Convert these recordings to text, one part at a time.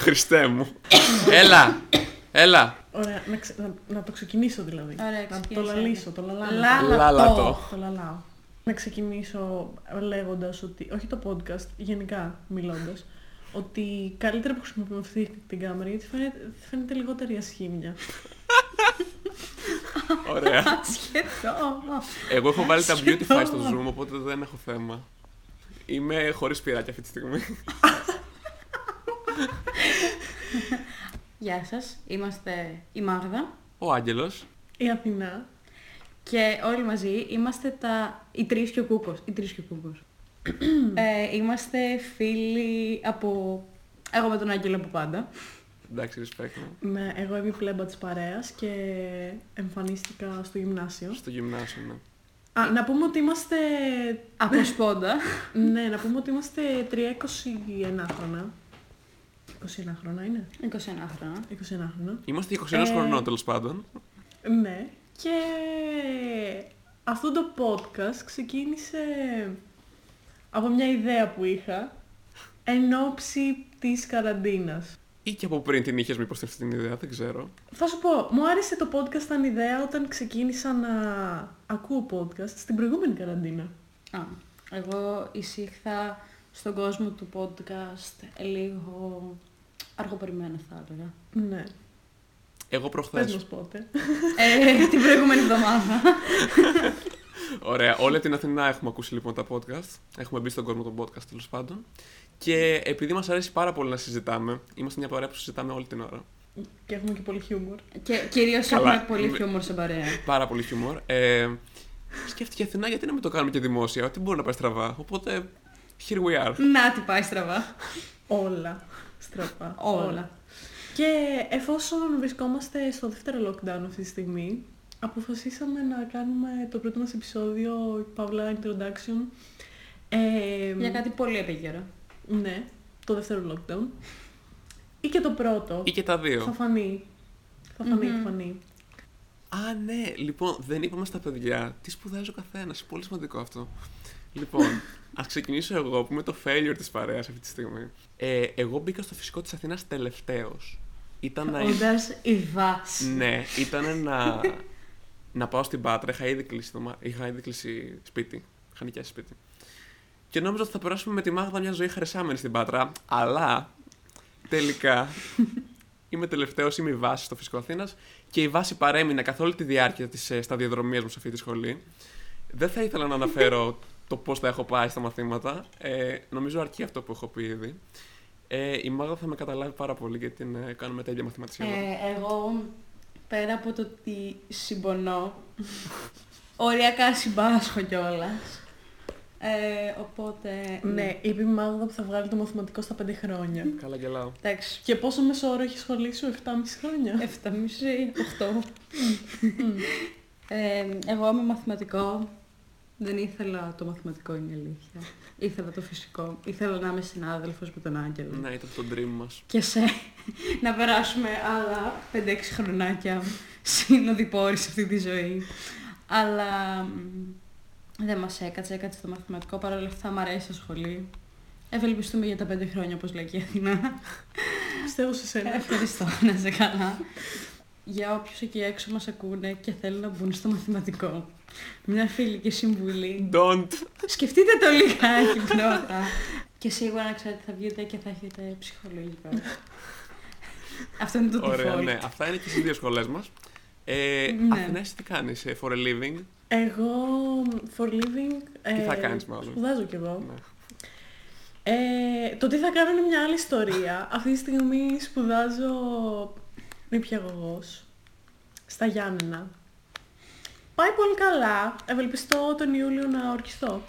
Χριστέ μου. έλα, έλα. Ωραία, να, ξε- να, να το ξεκινήσω δηλαδή. Ωραία, να το ξεκίνησε. λαλήσω, το λαλάω. Λάλα Λάλα το. το. Το λαλάω. Να ξεκινήσω λέγοντας ότι, όχι το podcast, γενικά μιλώντας, ότι καλύτερα που χρησιμοποιούμε αυτή την κάμερα γιατί φαίνεται, φαίνεται λιγότερη ασχήμια. Ωραία. Σχεδόν. Εγώ έχω βάλει τα Σχεδόν. beautify στο zoom, οπότε δεν έχω θέμα. Είμαι χωρίς πειράκια αυτή τη στιγμή. Γεια σας, είμαστε η Μάγδα Ο Άγγελος. Η Αθηνά, και όλοι μαζί είμαστε τα... οι τρεις και ο Κούκος. Οι τρεις και ο Κούκος. ε, είμαστε φίλοι από... Εγώ με τον Άγγελο από πάντα. Εντάξει, respect. ναι. με, εγώ είμαι η πλέμπα της παρέας και εμφανίστηκα στο γυμνάσιο. Στο γυμνάσιο, ναι. Α, να πούμε ότι είμαστε... από σπόντα. ναι, να πούμε ότι είμαστε 3-21 χρόνια. 21 χρόνια είναι; 21 χρόνια. 21 χρόνια. Είμαστε 21 Ε, χρονών τέλος πάντων. Ναι. Και αυτό το podcast ξεκίνησε από μια ιδέα που είχα εν ώψη της καραντίνας. Ή και από πριν την είχες, μήπως αυτή την ιδέα, δεν ξέρω. Θα σου πω, μου άρεσε το podcast σαν ιδέα όταν ξεκίνησα να ακούω podcast στην προηγούμενη καραντίνα. Α, εγώ εισήχθα στον κόσμο του podcast λίγο αργοπεριμένα θα έλεγα. Ναι. Ναι. Εγώ Πες προχθέ. μας πότε. ε, την προηγούμενη εβδομάδα. Ωραία, όλη την Αθηνά έχουμε ακούσει λοιπόν τα podcast. Έχουμε μπει στον κόσμο των podcast τέλος πάντων. Και επειδή μας αρέσει πάρα πολύ να συζητάμε, είμαστε μια παρέα που συζητάμε όλη την ώρα. Και έχουμε και πολύ χιούμορ. και κυρίως Καλά, έχουμε πολύ με- χιούμορ σε παρέα. Πάρα πολύ χιούμορ. Ε, σκέφτηκε η Αθηνά γιατί να μην το κάνουμε και δημόσια, ότι μπορεί να πάει στραβά; Οπότε, here we are. Να τι πάει στραβά. Όλα. Στραπά. Όλα. Και εφόσον βρισκόμαστε στο δεύτερο lockdown αυτή τη στιγμή, αποφασίσαμε να κάνουμε το πρώτο μας επεισόδιο, παύλα introduction. Ε, Για κάτι πολύ επίκαιρο. Ναι, το δεύτερο lockdown. Ή και το πρώτο. Ή και τα δύο. Θα φανεί. Θα φανεί, Μμμ. θα φανεί. Α, ναι, λοιπόν, δεν είπαμε στα παιδιά τι σπουδάζει ο καθένας. Πολύ σημαντικό αυτό. Λοιπόν, ας ξεκινήσω εγώ που είμαι το failure της παρέας αυτή τη στιγμή. Ε, εγώ μπήκα στο φυσικό της Αθήνας τελευταίος. Ήταν να. Όντας η βάση. ναι, ήταν να. να πάω στην Πάτρα. Είχα ήδη κλείσει, το... μα- είχα ήδη κλείσει σπίτι. Είχα νοικιάσει σπίτι. Και νόμιζα ότι θα περάσουμε με τη Μάγδα μια ζωή χαρισάμενη στην Πάτρα. Αλλά τελικά είμαι τελευταίος, είμαι η βάση στο φυσικό Αθήνας και η βάση παρέμεινε καθ' όλη τη διάρκεια της σταδιοδρομία μου σε αυτή τη σχολή. Δεν θα ήθελα να αναφέρω το πώς θα έχω πάει στα μαθήματα. Ε, νομίζω αρκεί αυτό που έχω πει ήδη. Ε, η Μάγδα θα με καταλάβει πάρα πολύ γιατί την ε, κάνουμε τέλεια μαθηματικά. Ε, εγώ πέρα από το ότι συμπονώ, οριακά συμπάσχω κιόλας. Ε, οπότε. Ναι, είπε η Μάγδα που θα βγάλει το μαθηματικό στα 5 χρόνια. Καλά γελάω. Εντάξει. Και πόσο μέσο όρο έχει σχολή σου, 7,5 χρόνια; 7,5-8. ε, εγώ με μαθηματικό δεν ήθελα το μαθηματικό είναι η αλήθεια. Ήθελα το φυσικό. Ήθελα να είμαι συνάδελφος με τον Άγγελο. Ναι, ήταν το dream μας. Και σε να περάσουμε άλλα 5-6 χρονάκια σύνοδοι πόροι σε αυτή τη ζωή. Αλλά μ, δεν μας έκατσε, έκατσε το μαθηματικό. Παρ' όλα αυτά μου αρέσει το σχολή. Ευελπιστούμε για τα 5 χρόνια, όπως λέει και η Αθηνά. Πιστεύω σε σένα. Ευχαριστώ, να είσαι καλά. Για όποιους εκεί έξω μας ακούνε και θέλουν να μπουν στο μαθηματικό. Μια φιλική συμβουλή. Don't. Σκεφτείτε το λιγάκι πρώτα. και σίγουρα να ξέρετε θα βγείτε και θα έχετε ψυχολογικό. Αυτό είναι το Ωραία, default. ναι. Αυτά είναι και στις δύο σχολές μας. Ε, Ναι. Αθηνά, εσύ τι κάνεις for a living; Εγώ, for living... Τι θα ε, κάνεις μάλλον; Σπουδάζω κι εγώ. Ναι. Ε, το τι θα κάνω είναι μια άλλη ιστορία. Αυτή τη στιγμή σπουδάζω νηπιαγωγός στα Γιάννενα. Πάει πολύ καλά. Ευελπιστώ τον Ιούλιο να ορκιστώ.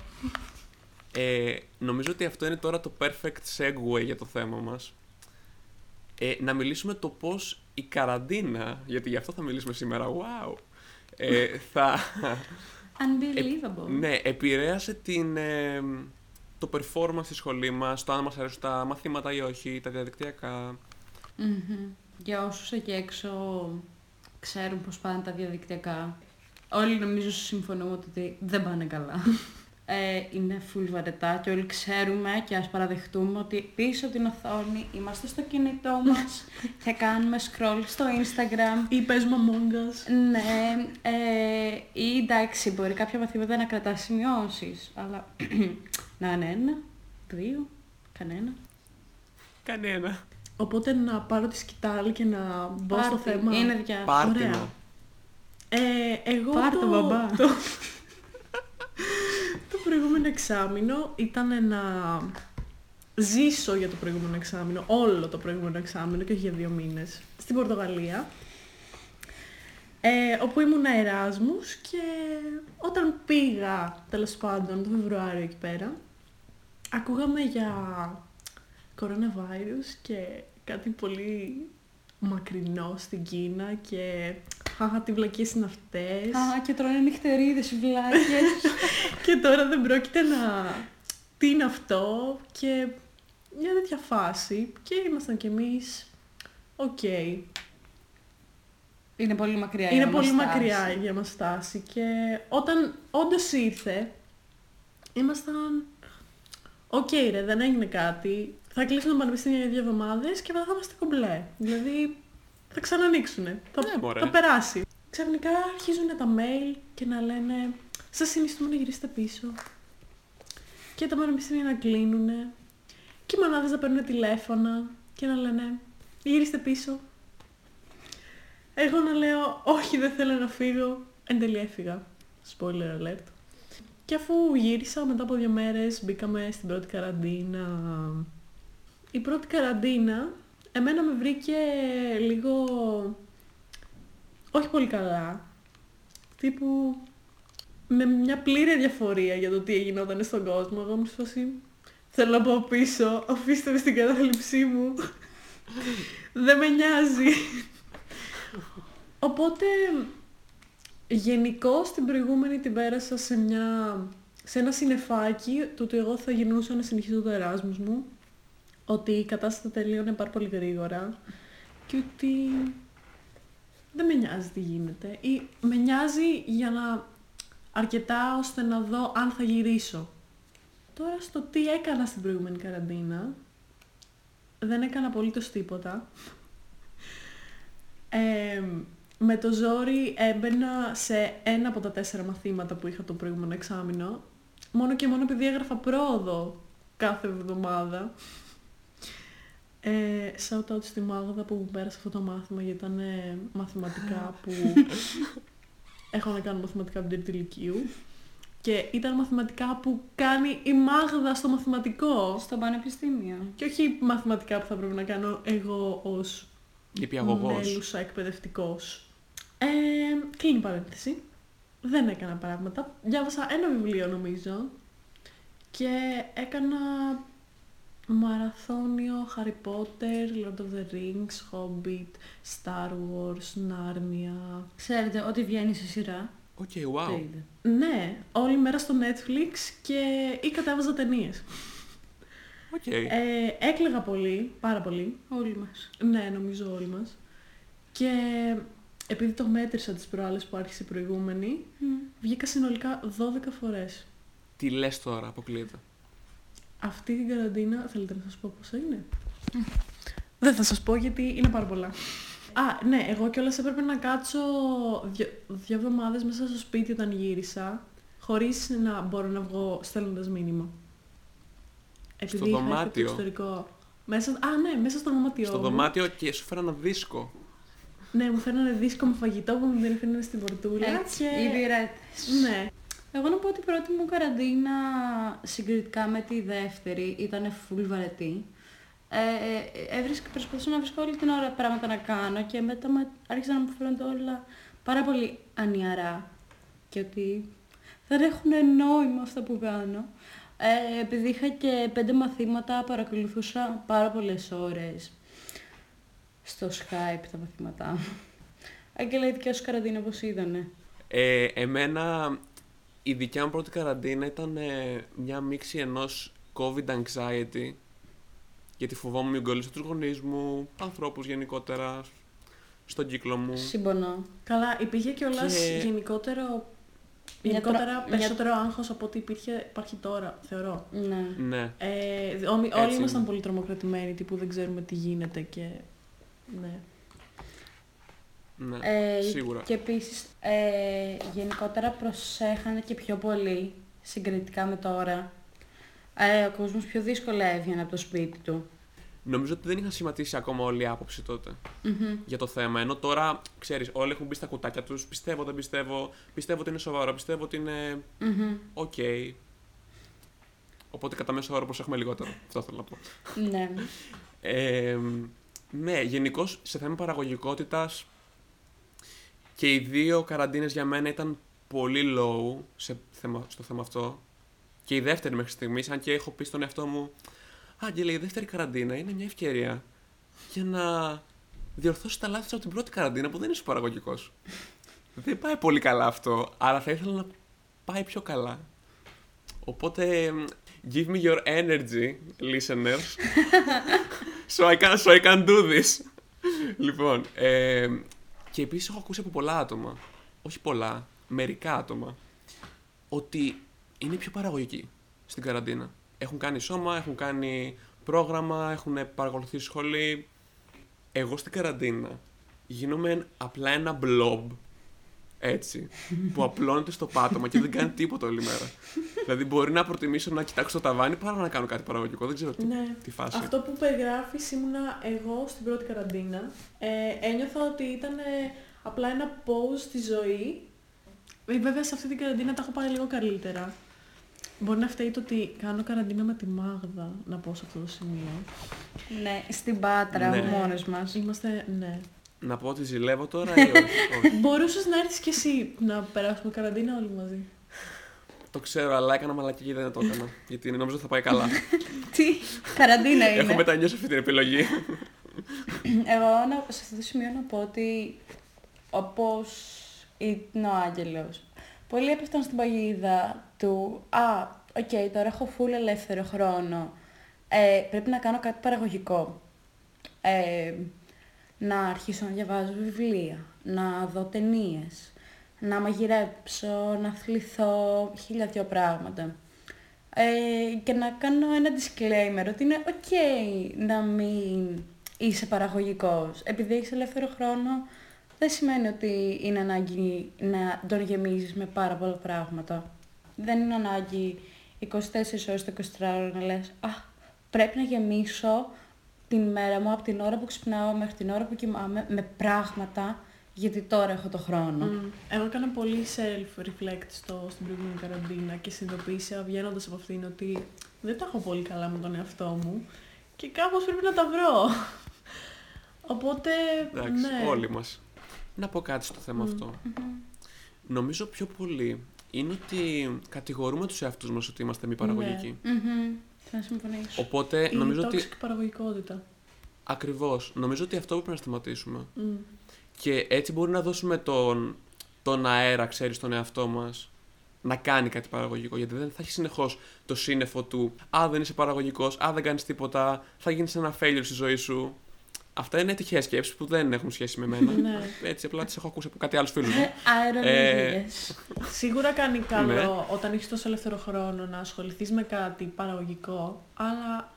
Ε, νομίζω ότι αυτό είναι τώρα το perfect segue για το θέμα μας. Ε, να μιλήσουμε το πώς η καραντίνα, γιατί γι' αυτό θα μιλήσουμε σήμερα, wow, ε, θα, Unbelievable. ναι, επηρέασε την, ε, το performance στη σχολή μας, το αν μας αρέσουν τα μαθήματα ή όχι, τα διαδικτυακά. Μμμ. Για όσους εκεί έξω ξέρουν πώς πάνε τα διαδικτυακά, όλοι νομίζω συμφωνούμε ότι δεν πάνε καλά. ε, είναι full βαρετά και όλοι ξέρουμε και ας παραδεχτούμε ότι πίσω από την οθόνη είμαστε στο κινητό μας και κάνουμε scroll στο Instagram. Ή παίζουμε Among Us. Ναι, ε, ή εντάξει, μπορεί κάποια μαθήματα να κρατάς σημειώσεις, αλλά να είναι ένα, δύο, κανένα. Κανένα. Οπότε να πάρω τη σκητάλη και να μπω στο Πάρτι, θέμα. Είναι δικιά σου. Πάρτι Ωραία. μου. Ε, εγώ Πάρ' το, το, μπαμπά. Το, το προηγούμενο εξάμεινο ήταν να ζήσω για το προηγούμενο εξάμεινο, όλο το προηγούμενο εξάμεινο και όχι για δύο μήνες, στην Πορτογαλία. Ε, όπου ήμουν Εράσμους και όταν πήγα τέλος πάντων το Φεβρουάριο εκεί πέρα ακούγαμε για coronavirus και κάτι πολύ μακρινό στην Κίνα και χαχα τι βλακίες είναι αυτές Α, και τρώνε νυχτερίδες οι βλάκες. και τώρα δεν πρόκειται να... Τι είναι αυτό; Και μια τέτοια φάση και ήμασταν κι εμείς οκ. είναι πολύ μακριά η Είναι πολύ αναστάση. μακριά για μας στάση και όταν όντως ήρθε ήμασταν οκ ρε δεν έγινε κάτι θα κλείσουν το πανεπιστήμιο για δύο εβδομάδες και μετά θα είμαστε κομπλέ. Δηλαδή θα ξανανοίξουνε. Θα, Ναι, μωρέ. θα περάσει. Ξαφνικά αρχίζουν τα mail και να λένε σας συνιστούμε να γυρίσετε πίσω. Και τα πανεπιστήμια να κλείνουνε. Και οι μανάδες να παίρνουν τηλέφωνα και να λένε γυρίστε πίσω. Εγώ να λέω όχι δεν θέλω να φύγω. Εν τέλει έφυγα. Spoiler alert. Και αφού γύρισα μετά από δύο μέρες μπήκαμε στην πρώτη καραντίνα. Η πρώτη καραντίνα εμένα με βρήκε λίγο όχι πολύ καλά. Τύπου με μια πλήρη διαφορία για το τι γινόταν στον κόσμο. Εγώ μου σε φάση, θέλω να πάω πίσω, αφήστε με στην κατάληψή μου. Δεν με νοιάζει. Οπότε, γενικώ την προηγούμενη την πέρασα σε μια... Σε ένα συνεφάκι του ότι εγώ θα γυρνούσα να συνεχίσω το εράσμους μου, ότι η κατάσταση θα τελείωνε πάρα πολύ γρήγορα και ότι δεν με νοιάζει τι γίνεται ή με νοιάζει για να αρκετά ώστε να δω αν θα γυρίσω. Τώρα στο τι έκανα στην προηγούμενη καραντίνα, δεν έκανα απολύτως τίποτα. Ε, με το ζόρι έμπαινα σε ένα από τα τέσσερα μαθήματα που είχα το προηγούμενο εξάμεινο, μόνο και μόνο επειδή έγραφα πρόοδο κάθε εβδομάδα. Ε, shout out στη Μάγδα που μου πέρασε αυτό το μάθημα γιατί ήταν ε, μαθηματικά που έχω να κάνω μαθηματικά από την τρίτη ηλικίου και ήταν μαθηματικά που κάνει η Μάγδα στο μαθηματικό Στο πανεπιστήμιο. και όχι μαθηματικά που θα πρέπει να κάνω εγώ ως Νηπιαγωγός. μέλλουσα εκπαιδευτικός. Ε, κλείνει η παρένθεση. Δεν έκανα πράγματα. Διάβασα ένα βιβλίο νομίζω και έκανα μαραθώνιο Harry Potter, Lord of the Rings, Hobbit, Star Wars, Narnia. Ξέρετε, ό,τι βγαίνει σε σειρά. Οκ, Το wow. είδε. Ναι, όλη μέρα στο Netflix και ή κατέβαζα ταινίες. Οκ. Ε, έκλαιγα πολύ, πάρα πολύ. Όλοι μας. Ναι, νομίζω όλοι μας. Και επειδή το μέτρησα τις προάλλες που άρχισε η προηγούμενη, βγήκα συνολικά 12 φορές. Τι λες τώρα, αποκλείεται. Αυτή την καραντίνα, θέλετε να σας πω πόσα είναι; Δεν θα σας πω γιατί είναι πάρα πολλά. Α, ναι, εγώ κιόλας έπρεπε να κάτσω δύο, δύο εβδομάδες μέσα στο σπίτι όταν γύρισα, χωρίς να μπορώ να βγω στέλνοντας μήνυμα. Επειδή είχα έρθει από το δωμάτιο. εξωτερικό. Μέσα, α, ναι, μέσα στο δωμάτιό Στο μου. δωμάτιο και σου φέρα ένα δίσκο. Ναι, μου φέρνανε δίσκο με φαγητό που μου την έφερνε στην πορτούλα. Έτσι, και... οι διαιρέτες. Ναι. Εγώ να πω ότι η πρώτη μου καραντίνα συγκριτικά με τη δεύτερη ήταν full βαρετή. Ε, ε, έβρισκα, προσπαθούσα να βρίσκω όλη την ώρα πράγματα να κάνω και μετά με, άρχισαν να μου φαίνονται όλα πάρα πολύ ανιαρά και ότι δεν έχουν νόημα αυτά που κάνω. Ε, επειδή είχα και πέντε μαθήματα, παρακολουθούσα πάρα πολλές ώρες στο Skype τα μαθήματά μου. Αγγελά, δικιά σου καραντίνα πώς ήτανε; Ε, εμένα η δικιά μου πρώτη καραντίνα ήταν ε, μια μίξη ενός COVID anxiety γιατί φοβόμουν μην κολλήσω τους γονείς μου, ανθρώπους γενικότερα, στον κύκλο μου. Συμπονώ. Καλά, υπήρχε κιόλας Και- γενικότερο Γενικότερα τρο- περισσότερο άγχος από ό,τι υπήρχε, υπάρχει τώρα, θεωρώ. Ναι. Ναι. Ε, όλοι, όλοι Έτσι ήμασταν είναι. πολύ τρομοκρατημένοι, τύπου δεν ξέρουμε τι γίνεται και... Ναι. Ναι. Ε, Σίγουρα. Και επίσης, ε, γενικότερα προσέχανε και πιο πολύ, συγκριτικά με τώρα. Ε, ο κόσμος πιο δύσκολα έβγαινε από το σπίτι του. Νομίζω ότι δεν είχαν σχηματίσει ακόμα όλη η άποψη τότε για το θέμα. Ενώ τώρα, ξέρεις, όλοι έχουν μπει στα κουτάκια τους. Πιστεύω, δεν πιστεύω. Πιστεύω ότι είναι σοβαρό. Πιστεύω ότι είναι. Μμμ. Οκ. Οπότε κατά μέσο όρο προσέχουμε λιγότερο. Αυτό θέλω να πω. Ναι. Ε, ναι, γενικώς σε θέμα παραγωγικότητας και οι δύο καραντίνες για μένα ήταν πολύ low σε θέμα, στο θέμα αυτό. Και η δεύτερη μέχρι στιγμής, αν και έχω πει στον εαυτό μου, Άγγελε, η δεύτερη καραντίνα είναι μια ευκαιρία για να διορθώσεις τα λάθη σου από την πρώτη καραντίνα που δεν είσαι παραγωγικός. δεν πάει πολύ καλά αυτό, αλλά θα ήθελα να πάει πιο καλά. Οπότε, give me your energy, listeners. so, I can, so I can do this. λοιπόν, ε, και επίσης έχω ακούσει από πολλά άτομα, όχι πολλά, μερικά άτομα, ότι είναι πιο παραγωγικοί στην καραντίνα. Έχουν κάνει σώμα, έχουν κάνει πρόγραμμα, έχουν παρακολουθήσει σχολή. Εγώ στην καραντίνα γίνομαι απλά ένα blob, έτσι, που απλώνεται στο πάτωμα και δεν κάνει τίποτα όλη μέρα. δηλαδή μπορεί να προτιμήσω να κοιτάξω το ταβάνι παρά να κάνω κάτι παραγωγικό. Δεν ξέρω τι, Ναι. τι φάση. Αυτό που περιγράφεις ήμουνα εγώ στην πρώτη καραντίνα. Ε, ένιωθα ότι ήταν ε, απλά ένα pause στη ζωή. Ε, Βέβαια σε αυτή την καραντίνα τα έχω πάρει λίγο καλύτερα. Μπορεί να φταίει το ότι κάνω καραντίνα με τη Μάγδα, να πω σε αυτό το σημείο. ναι, στην Πάτρα, Ναι. μόνος μας. Είμαστε, ναι. Να πω ότι ζηλεύω τώρα ή όχι; όχι. Μπορούσες να έρθεις κι εσύ να περάσουμε καραντίνα όλοι μαζί. Το ξέρω, αλλά έκανα μαλακή και δεν το έκανα. γιατί νόμιζα ότι θα πάει καλά. Τι, καραντίνα είναι. Έχω μετανιώσει αυτή την επιλογή. Εγώ να, σε αυτό το σημείο να πω ότι όπως είναι ο Άγγελος, πολλοί έπεφταν στην παγίδα του «Α, οκ, τώρα έχω full ελεύθερο χρόνο, ε, πρέπει να κάνω κάτι παραγωγικό». Ε, να αρχίσω να διαβάζω βιβλία, να δω ταινίες, να μαγειρέψω, να αθληθώ, χίλια δυο πράγματα. Ε, και να κάνω ένα disclaimer ότι είναι ok να μην είσαι παραγωγικός. Επειδή έχεις ελεύθερο χρόνο, δεν σημαίνει ότι είναι ανάγκη να τον γεμίζεις με πάρα πολλά πράγματα. Δεν είναι ανάγκη 24 ώρες το 24ωρο να λες «Α, πρέπει να γεμίσω την μέρα μου από την ώρα που ξυπνάω μέχρι την ώρα που κοιμάμαι με πράγματα γιατί τώρα έχω το χρόνο». Μμ. Εγώ έκανα πολύ self-reflect στο, στην προηγούμενη καραντίνα και συνειδητοποίησα βγαίνοντας από αυτήν ότι δεν τα έχω πολύ καλά με τον εαυτό μου και κάπως πρέπει να τα βρω. Οπότε, Εντάξει, ναι. όλοι μας. Να πω κάτι στο θέμα αυτό. Νομίζω πιο πολύ είναι ότι κατηγορούμε τους εαυτούς μας ότι είμαστε μη παραγωγικοί. Μμμ. Θα συμφωνήσω. Οπότε Η νομίζω ότι toxic παραγωγικότητα. ακριβώς, νομίζω ότι αυτό πρέπει να σταματήσουμε. Μμ. Και έτσι μπορεί να δώσουμε τον, τον αέρα, ξέρεις, στον εαυτό μας να κάνει κάτι παραγωγικό. Γιατί δεν θα έχει συνεχώς το σύννεφο του Α, δεν είσαι παραγωγικός, Α, δεν κάνεις τίποτα, θα γίνεις ένα failure στη ζωή σου. Αυτά είναι τυχαίες σκέψεις που δεν έχουν σχέση με μένα. Ναι. Έτσι, απλά τις έχω ακούσει από κάτι άλλους φίλους μου. Ε, Αερολογίες. Σίγουρα κάνει καλό Ναι. όταν έχεις τόσο ελεύθερο χρόνο να ασχοληθείς με κάτι παραγωγικό, αλλά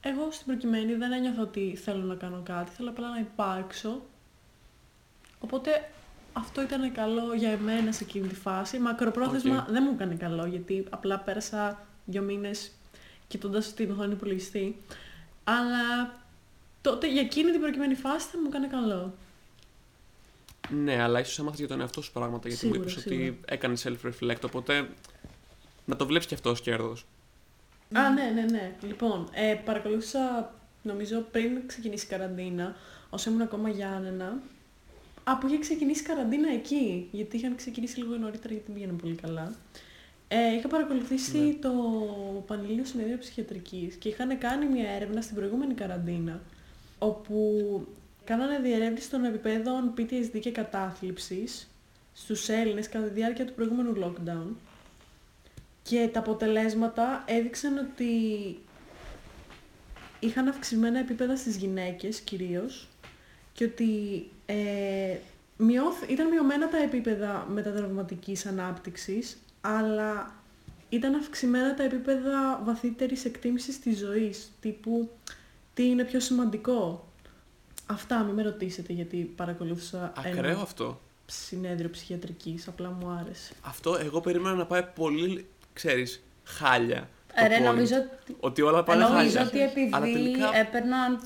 εγώ στην προκειμένη δεν ένιωθα ότι θέλω να κάνω κάτι, θέλω απλά να υπάρξω. Οπότε αυτό ήταν καλό για εμένα σε εκείνη τη φάση. Μακροπρόθεσμα Οκ. δεν μου έκανε καλό, γιατί απλά πέρασα δύο μήνες κοιτώντας την οθόνη υπολογιστή. Αλλά τότε για εκείνη την προκειμένη φάση θα μου έκανε καλό. Ναι, αλλά ίσως έμαθες για τον εαυτό σου πράγματα. Γιατί μου Σίγουρα, είπες σίγουρα. ότι έκανε self-reflect, οπότε να το βλέπεις και αυτό ως κέρδος. Α, ναι, ναι, ναι. Λοιπόν, ε, παρακολούθησα, νομίζω, πριν ξεκινήσει η καραντίνα, όσο ήμουν ακόμα Γιάννενα, Α, που είχε ξεκινήσει η καραντίνα εκεί, γιατί είχαν ξεκινήσει λίγο νωρίτερα γιατί δεν πήγαινε πολύ καλά. Ε, είχα παρακολουθήσει Ναι. το Πανελλήνιο Συνέδριο Ψυχιατρικής και είχαν κάνει μια έρευνα στην προηγούμενη καραντίνα, όπου κάνανε διερεύνηση των επιπέδων PTSD και κατάθλιψης στους Έλληνες κατά τη διάρκεια του προηγούμενου lockdown. Και τα αποτελέσματα έδειξαν ότι είχαν αυξημένα επίπεδα στις γυναίκες κυρίως και ότι ε, μειώθ- ήταν μειωμένα τα επίπεδα μετατραυματικής ανάπτυξης, αλλά ήταν αυξημένα τα επίπεδα βαθύτερης εκτίμησης της ζωής, τύπου τι είναι πιο σημαντικό. Αυτά, μην με ρωτήσετε γιατί παρακολούθησα Ακραίο ένα αυτό. συνέδριο ψυχιατρικής, απλά μου άρεσε. Αυτό εγώ περίμενα να πάει πολύ, ξέρεις, χάλια. το Ρε, point. νομίζω ότι Ότι όλα πάνε Νομίζω χάλια. ότι επειδή Αλλά τελικά έπαιρναν,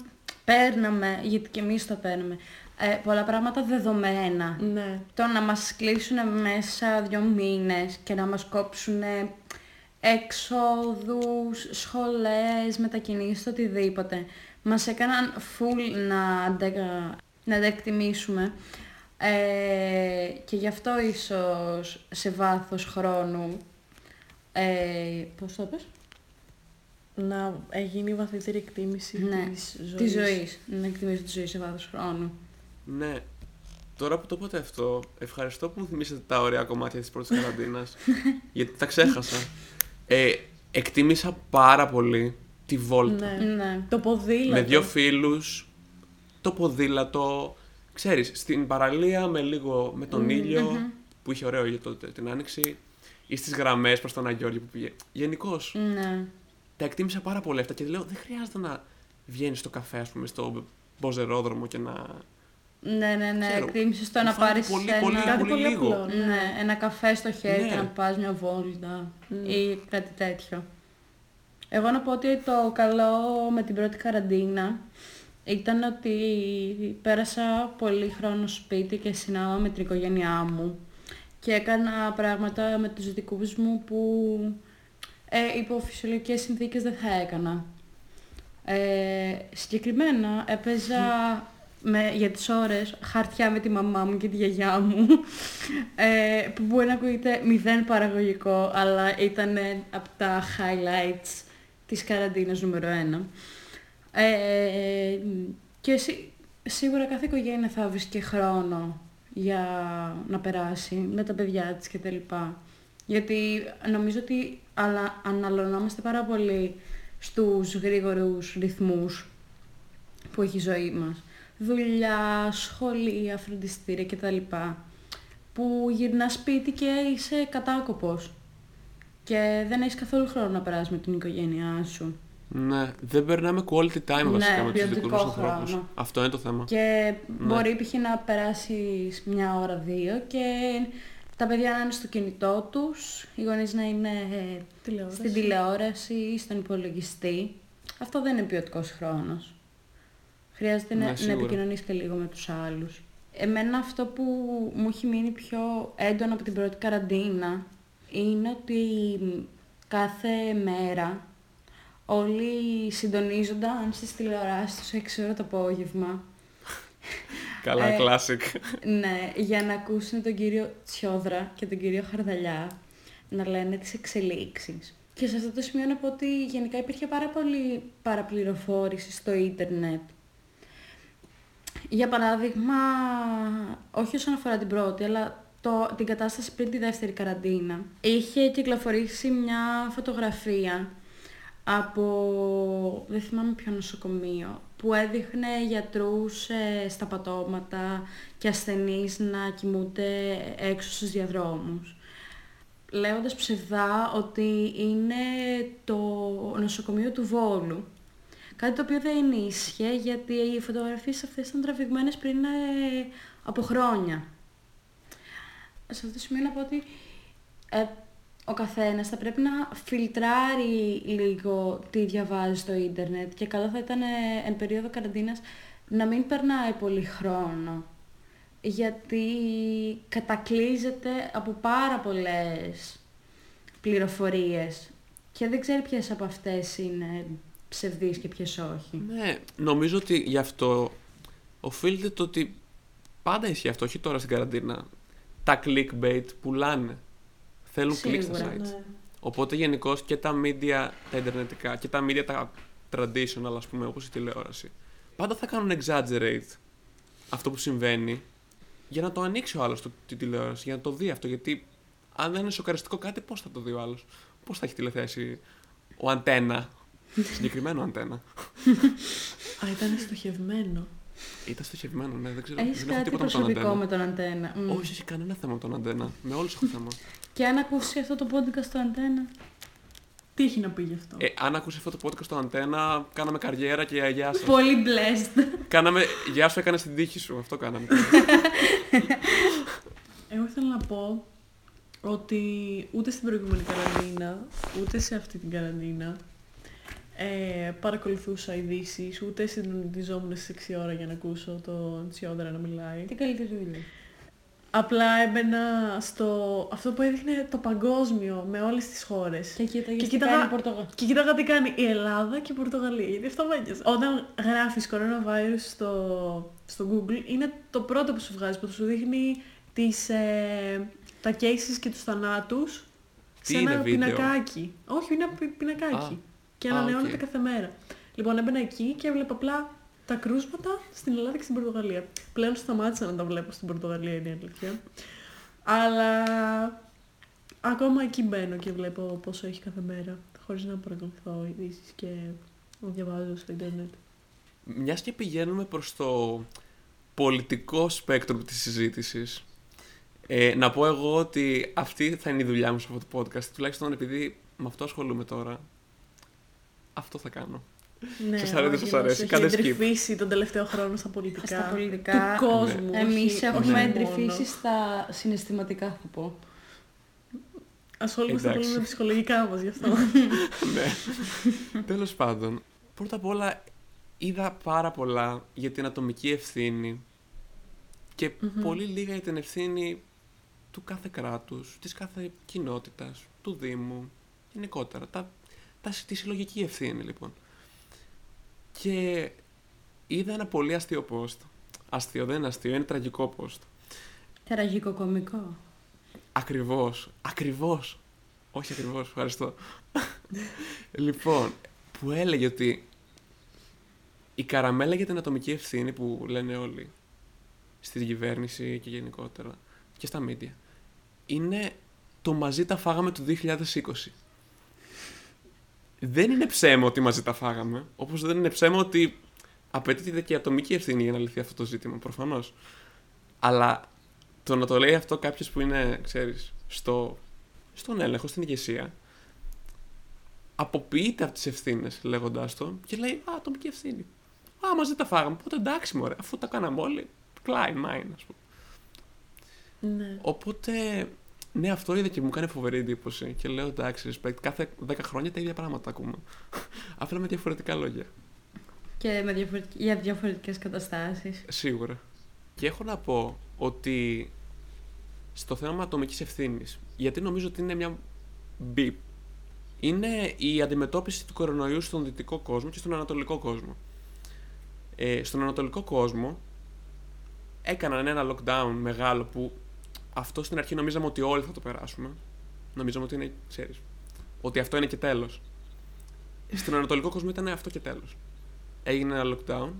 παίρναμε, γιατί και εμείς το παίρνουμε, ε, πολλά πράγματα δεδομένα. Ναι. Το να μας κλείσουν μέσα δύο μήνες και να μας κόψουν έξοδους, σχολές, μετακινήσεις, οτιδήποτε. Μας έκαναν full να, ντε- να τα εκτιμήσουμε. Ε, και γι' αυτό ίσως σε βάθος χρόνου, ε, πώς το πες; Να γίνει βαθύτερη εκτίμηση Ναι, της ζωής. Της ζωής. Να εκτιμήσω τη ζωή σε βάθος χρόνου. Ναι. Τώρα που το είπατε αυτό, ευχαριστώ που μου θυμίσατε τα ωραία κομμάτια της πρώτης καραντίνας. γιατί τα ξέχασα. Ε, εκτίμησα πάρα πολύ τη βόλτα. Ναι. Ναι. Το ποδήλατο. Με δύο φίλους, το ποδήλατο, ξέρεις, στην παραλία με λίγο με τον ήλιο, που είχε ωραίο ήλιο τότε την άνοιξη, ή στις γραμμές προς τον Αγιώργη που πήγε. Γενικώς, Ναι. τα εκτίμησα πάρα πολύ αυτά και λέω δεν χρειάζεται να βγαίνεις στο καφέ, ας πούμε, στο μποζερόδρομο και να... Ναι, ναι, ναι. Ξέρω, Εκτίμησε το μου να φάνηκε πάρεις πολύ, ένα... πολύ, Κάτι πολύ πολύ λίγο. απλό. Ναι, ένα καφέ στο χέρι Ναι. και να πας μια βόλτα Ναι. ή κάτι τέτοιο. Εγώ να πω ότι το καλό με την πρώτη καραντίνα ήταν ότι πέρασα πολύ χρόνο σπίτι και συνάμα με την οικογένειά μου και έκανα πράγματα με τους δικούς μου που ε, υπό φυσιολογικές συνθήκες δεν θα έκανα. Ε, συγκεκριμένα έπαιζα με, για τις ώρες χαρτιά με τη μαμά μου και τη γιαγιά μου ε, που μπορεί να ακούγεται μηδέν παραγωγικό αλλά ήταν από τα highlights της καραντίνας νούμερο ένα. Ε, και σί- σίγουρα κάθε οικογένεια θα βρίσκει χρόνο για να περάσει με τα παιδιά της κτλ. Γιατί νομίζω ότι αλα, αναλωνόμαστε πάρα πολύ στους γρήγορους ρυθμούς που έχει η ζωή μας. Δουλειά, σχολεία, φροντιστήρια κτλ. Που γυρνάς σπίτι και είσαι κατάκοπος. Και δεν έχεις καθόλου χρόνο να περάσεις με την οικογένειά σου. Ναι, δεν περνάμε quality time Ναι, βασικά με τους δικούς ποιοτικό μας ανθρώπους. χρόνο. Αυτό είναι το θέμα. Και Ναι. μπορεί π.χ. να περάσεις μια ώρα, δύο και τα παιδιά να είναι στο κινητό τους, οι γονείς να είναι ε, Τηλεόραση. στην τηλεόραση ή στον υπολογιστή. Αυτό δεν είναι ποιοτικός χρόνος. Χρειάζεται Ναι, να, να σίγουρα. επικοινωνείς και λίγο με τους άλλους. Εμένα αυτό που μου έχει μείνει πιο έντονο από την πρώτη καραντίνα είναι ότι κάθε μέρα όλοι συντονίζονταν στις τηλεοράσεις τους 6 ώρα το απόγευμα. Καλά, Ε, classic. Ναι, για να ακούσουν τον κύριο Τσιόδρα και τον κύριο Χαρδαλιά να λένε τις εξελίξεις. Και σε αυτό το σημείο να πω ότι γενικά υπήρχε πάρα πολύ παραπληροφόρηση στο ίντερνετ. Για παράδειγμα, όχι όσον αφορά την πρώτη, αλλά το, την κατάσταση πριν τη δεύτερη καραντίνα. Είχε κυκλοφορήσει μια φωτογραφία από, δεν θυμάμαι ποιο νοσοκομείο, που έδειχνε γιατρούς ε, στα πατώματα και ασθενείς να κοιμούνται έξω στους διαδρόμους. Λέγοντας ψευδά ότι είναι το νοσοκομείο του Βόλου. Κάτι το οποίο δεν ίσχυε γιατί οι φωτογραφίες αυτές ήταν τραβηγμένες πριν ε, από χρόνια. Σε αυτό το σημείο να πω ότι ε, ο καθένας θα πρέπει να φιλτράρει λίγο τι διαβάζει στο ίντερνετ και καλό θα ήταν ε, εν περίοδο καραντίνας να μην περνάει πολύ χρόνο γιατί κατακλείζεται από πάρα πολλές πληροφορίες και δεν ξέρει ποιες από αυτές είναι ψευδείς και ποιες όχι. Ναι, νομίζω ότι γι' αυτό οφείλεται το ότι πάντα ισχύει αυτό, όχι τώρα στην καραντίνα. Τα clickbait πουλάνε. Θέλουν κλικ στα Σίγουρα, sites. Ναι. Οπότε γενικώ και τα media, τα ιντερνετικά και τα media τα traditional, ας πούμε, όπως η τηλεόραση, πάντα θα κάνουν exaggerate αυτό που συμβαίνει για να το ανοίξει ο άλλος το, τη τηλεόραση, για να το δει αυτό. Γιατί αν δεν είναι σοκαριστικό κάτι, πώς θα το δει ο άλλος; Πώς θα έχει τηλεθέαση ο αντένα; Συγκεκριμένο αντένα. Α, ήταν στοχευμένο. Ήταν στοχευμένο, ναι, δεν ξέρω. Έχεις δεν έχω κάτι τίποτα με τον προσωπικό αντένα. με τον αντένα. Μμ. Όχι, όχι, κανένα θέμα με τον αντένα. Με όλους έχω θέμα. Και αν ακούσει αυτό το podcast στο αντένα. Τι έχει να πει γι' αυτό; Ε, αν ακούσει αυτό το podcast στο αντένα, κάναμε καριέρα και γεια σας. Πολύ blessed. κάναμε, γεια σου, έκανε την τύχη σου. Αυτό κάναμε. Εγώ ήθελα να πω ότι ούτε στην προηγούμενη καραντίνα, ούτε σε αυτή την καραντίνα, ε, παρακολουθούσα ειδήσεις, ούτε συντονιζόμουν στις 6 ώρα για να ακούσω τον Τσιόδρα να μιλάει. Τι καλύτερη δουλειά. Απλά έμπαινα στο αυτό που έδειχνε το παγκόσμιο με όλες τις χώρες. Και κοίταγες Και τι κοίταγα- κάνει η Πορτογαλία. Και κοίταγα τι κάνει η Ελλάδα και η Πορτογαλία. Γιατί αυτό βάγιαζε. Όταν γράφεις coronavirus στο, στο Google, είναι το πρώτο που σου βγάζει, που σου δείχνει τις, ε, τα cases και τους θανάτους Τι σε είναι, ένα βίντεο; πινακάκι. Όχι, είναι ένα πι- πινακάκι. Α. Και Α, ανανεώνεται οκ. κάθε μέρα. Λοιπόν, έμπαινα εκεί και έβλεπα απλά τα κρούσματα στην Ελλάδα και στην Πορτογαλία. Πλέον σταμάτησα να τα βλέπω στην Πορτογαλία, είναι η αλήθεια. Αλλά ακόμα εκεί μπαίνω και βλέπω πόσο έχει κάθε μέρα, χωρίς να παρακολουθώ ειδήσεις και να διαβάζω στο ίντερνετ. Μιας και πηγαίνουμε προς το πολιτικό σπέκτρο της συζήτησης, ε, να πω εγώ ότι αυτή θα είναι η δουλειά μου σε αυτό το podcast. Τουλάχιστον επειδή με αυτό ασχολούμαι τώρα. Αυτό θα κάνω. Ναι, Σας αρέσει, όχι, σας μας αρέσει. Έχει Κάντε skip. εντρυφήσει τον τελευταίο χρόνο στα πολιτικά. Στα πολιτικά. Του κόσμου. Εμείς όχι- έχουμε όχι μόνο. εντρυφήσει στα συναισθηματικά, θα πω. Ασχολούμαστε πολύ Εντάξει. με τα ψυχολογικά μας γι' αυτό. ναι. Τέλος πάντων, πρώτα απ' όλα είδα πάρα πολλά για την ατομική ευθύνη και Μμμ. πολύ λίγα για την ευθύνη του κάθε κράτους, της κάθε κοινότητας, του Δήμου, γενικότερα. Τα, τα, τη συλλογική ευθύνη, λοιπόν. Και είδα ένα πολύ αστείο post. Αστείο, δεν είναι αστείο, είναι τραγικό post. Τραγικό κωμικό. Ακριβώς, ακριβώς. Όχι ακριβώς, ευχαριστώ. λοιπόν, που έλεγε ότι η καραμέλα για την ατομική ευθύνη που λένε όλοι στην κυβέρνηση και γενικότερα και στα media είναι το μαζί τα φάγαμε του 2020. Δεν είναι ψέμα ότι μαζί τα φάγαμε, όπως δεν είναι ψέμα ότι απαιτείται και η ατομική ευθύνη για να λυθεί αυτό το ζήτημα, προφανώς. Αλλά το να το λέει αυτό κάποιος που είναι, ξέρεις, στο, στον έλεγχο, στην ηγεσία, αποποιείται από τις ευθύνες λέγοντάς το και λέει Α, ατομική ευθύνη. Α, μαζί τα φάγαμε. Οπότε εντάξει, μωρέ, αφού τα κάναμε όλοι, κλάιν, μάιν, ας πούμε. ναι. Οπότε, ναι, αυτό είδα και μου κάνει φοβερή εντύπωση. Και λέω εντάξει, respect, κάθε 10 χρόνια τα ίδια πράγματα ακούμε. Απλά με διαφορετικά λόγια. Και με διαφορετικ... για διαφορετικές καταστάσεις. Σίγουρα. Και έχω να πω ότι στο θέμα ατομικής ευθύνης, γιατί νομίζω ότι είναι μια μπιπ, είναι η αντιμετώπιση του κορονοϊού στον δυτικό κόσμο και στον ανατολικό κόσμο. Ε, στον ανατολικό κόσμο έκαναν ένα lockdown μεγάλο που αυτό στην αρχή νομίζαμε ότι όλοι θα το περάσουμε. Νομίζαμε ότι είναι, ξέρεις, ότι αυτό είναι και τέλος. Στον ανατολικό κόσμο ήταν αυτό και τέλος. Έγινε ένα lockdown,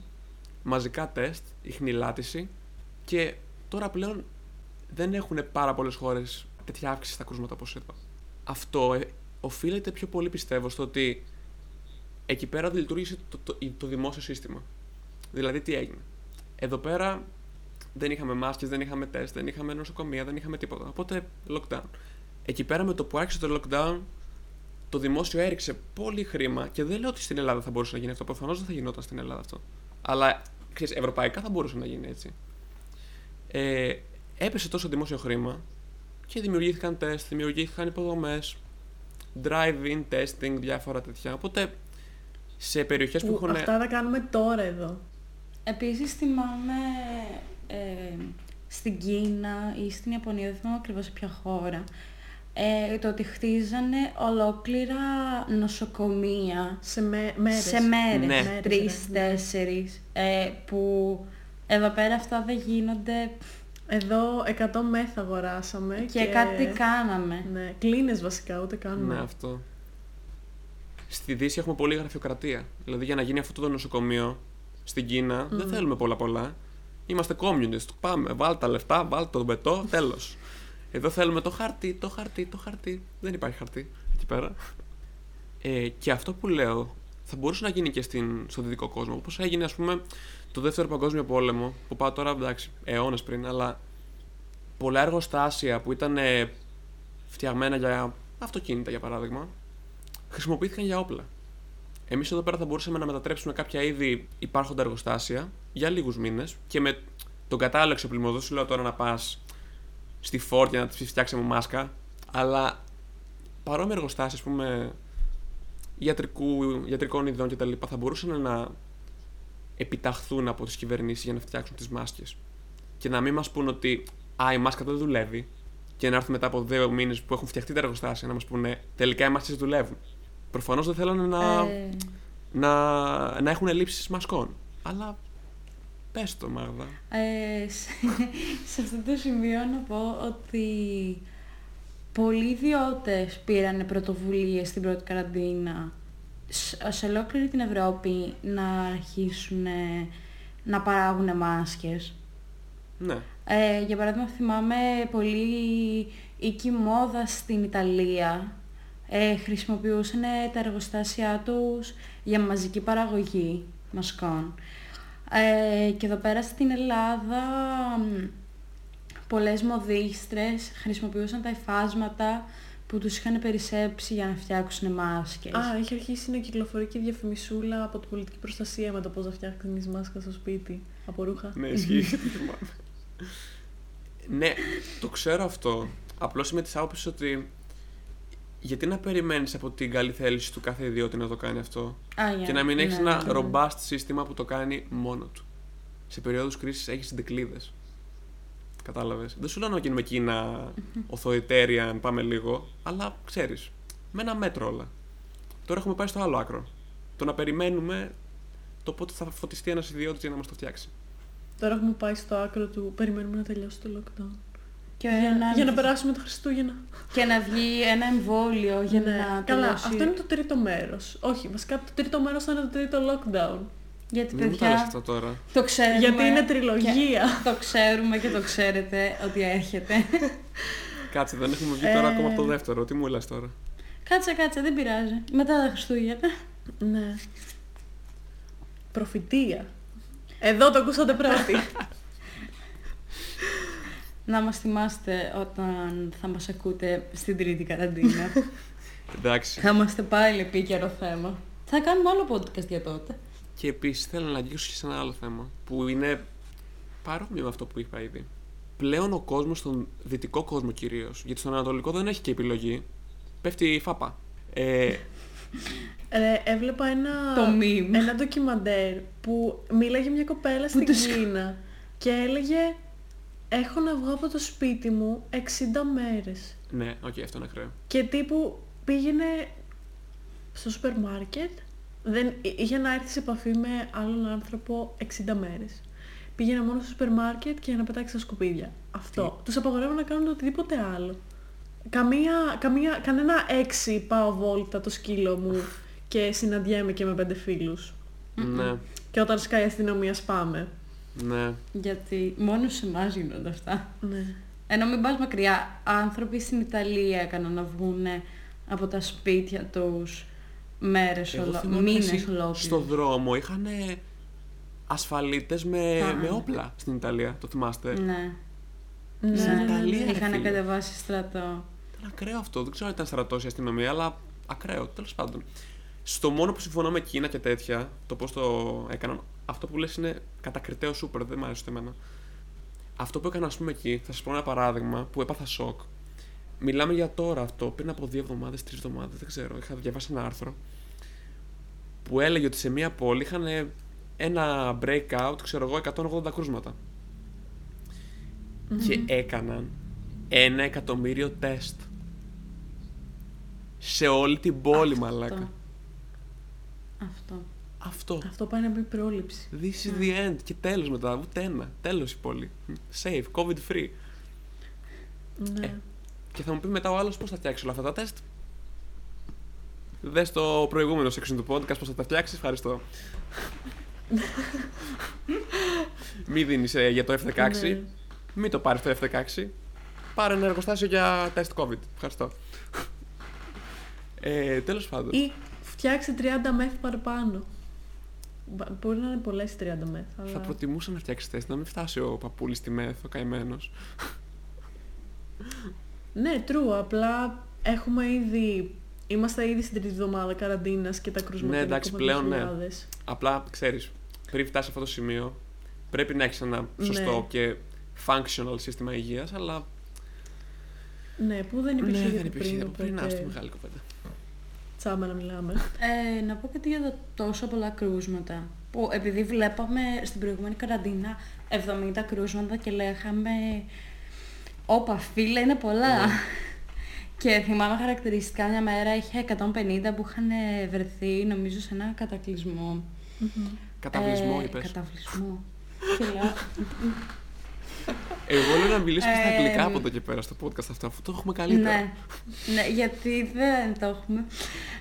μαζικά τεστ, ιχνηλάτηση και τώρα πλέον δεν έχουν πάρα πολλές χώρες τέτοια αύξηση στα κρούσματα όπως εδώ. Αυτό ε, οφείλεται πιο πολύ πιστεύω στο ότι εκεί πέρα δεν λειτουργήσε το, το, το δημόσιο σύστημα. Δηλαδή τι έγινε. Εδώ πέρα δεν είχαμε μάσκες, δεν είχαμε τεστ, δεν είχαμε νοσοκομεία, δεν είχαμε τίποτα. Οπότε lockdown. Εκεί πέρα με το που άρχισε το lockdown, το δημόσιο έριξε πολύ χρήμα και δεν λέω ότι στην Ελλάδα θα μπορούσε να γίνει αυτό. Προφανώς δεν θα γινόταν στην Ελλάδα αυτό. Αλλά ξέρεις, ευρωπαϊκά θα μπορούσε να γίνει έτσι. Ε, έπεσε τόσο δημόσιο χρήμα και δημιουργήθηκαν τεστ, δημιουργήθηκαν υποδομές, drive-in testing, διάφορα τέτοια. Οπότε σε περιοχές που, Που έχουν. αυτά τα κάνουμε τώρα εδώ. Επίσης θυμάμαι ε, στην Κίνα ή στην Ιαπωνία, δεν θυμάμαι ακριβώς σε ποια χώρα, ε, το ότι χτίζανε ολόκληρα νοσοκομεία Σε με, μέρες. σε μέρες, Ναι. Μέρες, τρεις, ναι. τέσσερις, ε, που εδώ πέρα αυτά δεν γίνονται Εδώ 100 μεθ αγοράσαμε και, κάτι κάναμε. Ναι, κλίνες βασικά, ούτε κάνουμε. Ναι, αυτό. Στη Δύση έχουμε πολλή γραφειοκρατία. Δηλαδή για να γίνει αυτό το νοσοκομείο στην Κίνα δεν θέλουμε πολλά πολλά. Είμαστε communist. Πάμε, βάλ τα λεφτά, βάλ το μπετό, τέλος. Εδώ θέλουμε το χαρτί, το χαρτί, το χαρτί. Δεν υπάρχει χαρτί εκεί πέρα. Ε, και αυτό που λέω θα μπορούσε να γίνει και στην, στον δυτικό κόσμο. Όπως έγινε, ας πούμε, το δεύτερο παγκόσμιο πόλεμο, που πάω τώρα εντάξει, αιώνες πριν, αλλά πολλά εργοστάσια που ήταν ε, φτιαγμένα για αυτοκίνητα, για παράδειγμα, χρησιμοποιήθηκαν για όπλα. Εμείς εδώ πέρα θα μπορούσαμε να μετατρέψουμε κάποια ήδη υπάρχοντα εργοστάσια για λίγους μήνες και με τον κατάλληλο εξοπλισμό. Δεν σου λέω τώρα να πας στη Ford για να τη φτιάξεις με μάσκα, αλλά παρόμοια εργοστάσια, ας πούμε, ιατρικού, ιατρικών ειδών κτλ. θα μπορούσαν να επιταχθούν από τις κυβερνήσεις για να φτιάξουν τις μάσκες. Και να μην μας πούν ότι Α, η μάσκα δεν δουλεύει. Και να έρθουν μετά από δύο μήνες που έχουν φτιαχτεί τα εργοστάσια να μας πούνε Τελικά οι μάσκες δουλεύουν. Προφανώς δεν θέλανε να, Ε, να, να έχουν ελλείψει μασκών. Αλλά πες το, Μάγδα. Ε, σε, σε αυτό το σημείο να πω ότι πολλοί ιδιώτες πήραν πρωτοβουλίες στην πρώτη καραντίνα σ- σε ολόκληρη την Ευρώπη να αρχίσουν να παράγουν μάσκες. Ναι. Ε, για παράδειγμα θυμάμαι πολύ οίκη μόδα στην Ιταλία ε, χρησιμοποιούσαν τα εργοστάσια τους για μαζική παραγωγή μασκών. Ε, και εδώ πέρα στην Ελλάδα μ, πολλές μοδίστρες χρησιμοποιούσαν τα υφάσματα που τους είχαν περισσέψει για να φτιάξουν μάσκες. Α, είχε αρχίσει να κυκλοφορεί και διαφημισούλα από την πολιτική προστασία με το πώς να φτιάχνεις μάσκα στο σπίτι από ρούχα. Ναι, ισχύει. θυμάμαι. ναι, το ξέρω αυτό. Απλώς είμαι της άποψης ότι γιατί να περιμένεις από την καλή θέληση του κάθε ιδιώτη να το κάνει αυτό. Α, για- Και να μην έχεις ναι, ένα ναι. robust σύστημα που το κάνει μόνο του. Σε περίοδους κρίσης έχεις συντεκλίδε. Κατάλαβες. Δεν σου λέω να γίνουμε Κίνα authoritarian, πάμε λίγο, αλλά ξέρεις. Με ένα μέτρο όλα. Τώρα έχουμε πάει στο άλλο άκρο. Το να περιμένουμε το πότε θα φωτιστεί ένας ιδιώτης για να μας το φτιάξει. Τώρα έχουμε πάει στο άκρο του περιμένουμε να τελειώσει το lockdown. Και, Για, να, για να περάσουμε τα Χριστούγεννα. και να βγει ένα εμβόλιο για Ναι. να Καλά, τελειώσει. αυτό είναι το τρίτο μέρος. Όχι, βασικά το τρίτο μέρος θα είναι το τρίτο lockdown. Γιατί Μην μου τα λες παιδιά, αυτό τώρα. το ξέρουμε. Γιατί είναι και- τριλογία. Το ξέρουμε και το ξέρετε ότι έρχεται. Κάτσε, δεν έχουμε βγει τώρα Ε. ακόμα από το δεύτερο. Τι μου λες τώρα; κάτσε, κάτσε, δεν πειράζει. Μετά τα Χριστούγεννα. Ναι. Προφητεία. Εδώ το ακούσατε πρώτοι. Να μας θυμάστε όταν θα μας ακούτε στην τρίτη καραντίνα. Εντάξει. θα είμαστε πάλι επίκαιρο θέμα. Θα κάνουμε άλλο podcast για τότε. Και επίσης θέλω να αγγίξω και σε ένα άλλο θέμα που είναι παρόμοιο με αυτό που είπα ήδη. Πλέον ο κόσμος, στον δυτικό κόσμο κυρίως, γιατί στον ανατολικό δεν έχει και επιλογή, πέφτει η φάπα. Ε, Ε, έβλεπα ένα, Το meme. ένα ντοκιμαντέρ που μίλαγε μια κοπέλα στην τους- Κίνα και έλεγε έχω να βγω από το σπίτι μου 60 μέρες. ναι, οκ, αυτό είναι ακραίο. Και τύπου πήγαινε στο σούπερ μάρκετ, δεν, είχε να έρθει σε επαφή με άλλον άνθρωπο 60 μέρες. Πήγαινε μόνο στο σούπερ μάρκετ και να πετάξει τα σκουπίδια. Αυτό. Τους απαγορεύουν να κάνουν οτιδήποτε άλλο. Καμία, καμία, κανένα έξι πάω βόλτα το σκύλο μου και συναντιέμαι και με πέντε φίλους. Ναι, Και όταν σκάει η αστυνομία σπάμε. Ναι. Γιατί μόνος σε εμάς γίνονται αυτά. Ναι. Ενώ μην πας μακριά, άνθρωποι στην Ιταλία έκαναν να βγουν από τα σπίτια τους μέρες, Εγώ ολο... θυμάμαι μήνες εσύ ολόκληρους. Στο δρόμο είχαν ασφαλίτες με, Α. με όπλα στην Ιταλία, το θυμάστε; Ναι. Ναι, Στην ναι, ναι, Ιταλία, ναι. ρε Είχαν φίλε. κατεβάσει στρατό. Ήταν ακραίο αυτό. Δεν ξέρω αν ήταν στρατό ή αστυνομία, αλλά ακραίο. Τέλος πάντων. Στο μόνο που συμφωνώ με Κίνα και τέτοια, το πώς το έκαναν, αυτό που λες είναι κατακριτέο σούπερ, δεν μου άρεσε ούτε εμένα. Αυτό που έκανα, ας πούμε, εκεί, θα σας πω ένα παράδειγμα που έπαθα σοκ. Μιλάμε για τώρα αυτό, πριν από δύο εβδομάδες, τρεις εβδομάδες, δεν ξέρω. Είχα διαβάσει ένα άρθρο που έλεγε ότι σε μία πόλη είχαν ένα breakout, ξέρω εγώ, 180 κρούσματα. Και έκαναν ένα εκατομμύριο τεστ. Σε όλη την πόλη, μαλάκα. Αυτό. Αυτό. Αυτό πάει να μπει πρόληψη. This is the end. Και τέλος μετά. Ούτε ένα. Τέλος η πόλη. Safe. COVID free. Ναι. Ε. Και θα μου πει μετά ο άλλος πώς θα φτιάξει όλα αυτά τα τεστ. Δες το προηγούμενο section του podcast πώς θα τα φτιάξεις. Ευχαριστώ. Μη δίνεις ε, για το F16. Ναι. Μην το πάρεις το F16. Πάρε ένα εργοστάσιο για τεστ COVID. Ευχαριστώ. Ε, τέλος πάντων. Ή φτιάξει 30 μεθ παραπάνω. Μπα- Μπορεί να είναι πολλές 30 μεθ. Αλλά... Θα προτιμούσα να φτιάξει τεστ, να μην φτάσει ο παππούλης στη μεθ, ο καημένος. Ναι, true. Απλά έχουμε ήδη. Είμαστε ήδη στην τρίτη εβδομάδα καραντίνας και τα κρούσματα Ναι, είναι εντάξει, από πλέον, ναι. 2.000. Απλά ξέρεις, πριν φτάσει σε αυτό το σημείο, πρέπει να έχεις ένα σωστό Ναι. και functional σύστημα υγείας, αλλά. Ναι, που δεν υπήρχε ναι, ήδη δεν υπήρχε. πριν, Πριν, πριν οπότε άστο μεγάλη κουβέντα. Τσάμπα να μιλάμε. Ε, να πω κάτι για τα τόσο πολλά κρούσματα. Που επειδή βλέπαμε στην προηγούμενη καραντίνα 70 κρούσματα και λέγαμε Όπα φίλε είναι πολλά. Ναι. Και θυμάμαι χαρακτηριστικά μια μέρα είχε 150 που είχαν βρεθεί νομίζω σε ένα κατακλυσμό. Καταβλισμό, Ε, είπες. Καταβλισμό. και λέω, Εγώ λέω να μιλήσουμε στα Ε, αγγλικά από εδώ και πέρα στο podcast αυτό, αφού το έχουμε καλύτερα. Ναι, ναι, γιατί δεν το έχουμε.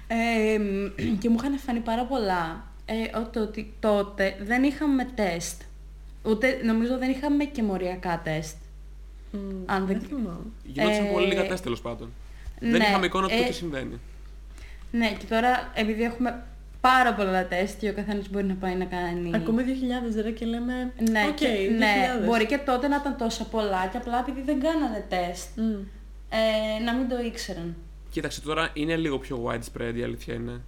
Ε, μ, και μου είχαν φανεί πάρα πολλά. Ε, ότι, ότι τότε δεν είχαμε τεστ. Ούτε, νομίζω δεν είχαμε και μοριακά τεστ. Μμ, Αν δεν- δεν θυμάμαι. Γινόντουσαν Ε, πολύ λίγα τεστ τέλος πάντων. δεν ναι, είχαμε εικόνα του ε, τι συμβαίνει. Ναι, και τώρα επειδή έχουμε πάρα πολλά τεστ και ο καθένας μπορεί να πάει να κάνει... Ακούμε 2.000 ρε και λέμε. Ναι, οκ, και, ναι, 2.000. μπορεί και τότε να ήταν τόσα πολλά και απλά επειδή δεν κάνανε τεστ, Μμ. ε, να μην το ήξεραν. Κοίταξε τώρα είναι λίγο πιο widespread η αλήθεια είναι.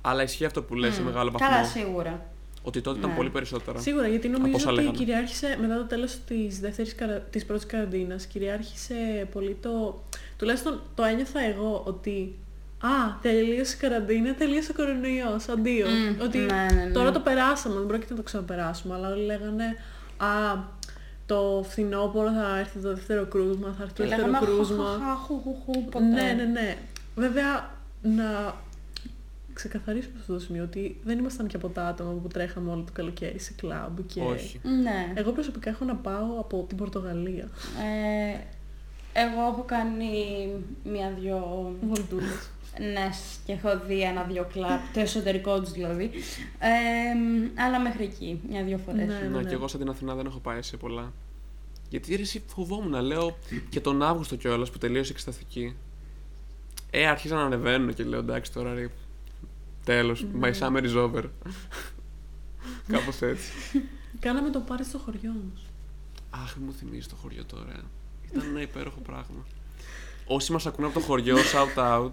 Αλλά ισχύει αυτό που λες σε Μμ, μεγάλο βαθμό. Καλά, σίγουρα. Ότι τότε ήταν Ναι. πολύ περισσότερα. Σίγουρα, γιατί νομίζω όσα ότι λέγανε. κυριάρχησε μετά το τέλος της, δεύτερης, καρα- της πρώτης καραντίνας, κυριάρχησε πολύ το... Τουλάχιστον το ένιωθα εγώ ότι «Α, τελείωσε η καραντίνα, τελείωσε ο κορονοϊός, αντίο». Μμ, ότι ναι, ναι, ναι. τώρα το περάσαμε, δεν πρόκειται να το ξαναπεράσουμε, αλλά όλοι λέγανε «Α, το φθινόπωρο θα έρθει το δεύτερο κρούσμα, θα έρθει το Και δεύτερο λέγαμε κρούσμα». «Χαχαχα, χου, χου, χου», ποτέ. Ναι, ναι, ναι. Βέβαια, να ξεκαθαρίσουμε σε αυτό το σημείο ότι δεν ήμασταν και από τα άτομα που τρέχαμε όλο το καλοκαίρι σε κλαμπ και... Όχι. Ναι. Εγώ προσωπικά έχω να πάω από την Πορτογαλία. Ε, εγώ έχω κάνει μία-δυο... Βολτούλες. Ναι, και έχω δει ένα-δυο κλαπ, το εσωτερικό τους δηλαδή. Ε, αλλά μέχρι εκεί, μια-δυο φορές. Ναι. Ναι, και εγώ σαν την Αθηνά δεν έχω πάει σε πολλά. Γιατί ρε, εσύ φοβόμουν, λέω και τον Αύγουστο κιόλας που τελείωσε η εξεταστική. Ε, άρχισαν να ανεβαίνουν και λέω εντάξει τώρα ρε. Τέλος, my summer is over. Κάπως έτσι. Κάναμε το πάρει στο χωριό όμως. Αχ, μου θυμίζεις το χωριό τώρα. Ήταν ένα υπέροχο πράγμα. Όσοι μας ακούνε από το χωριό, shout out.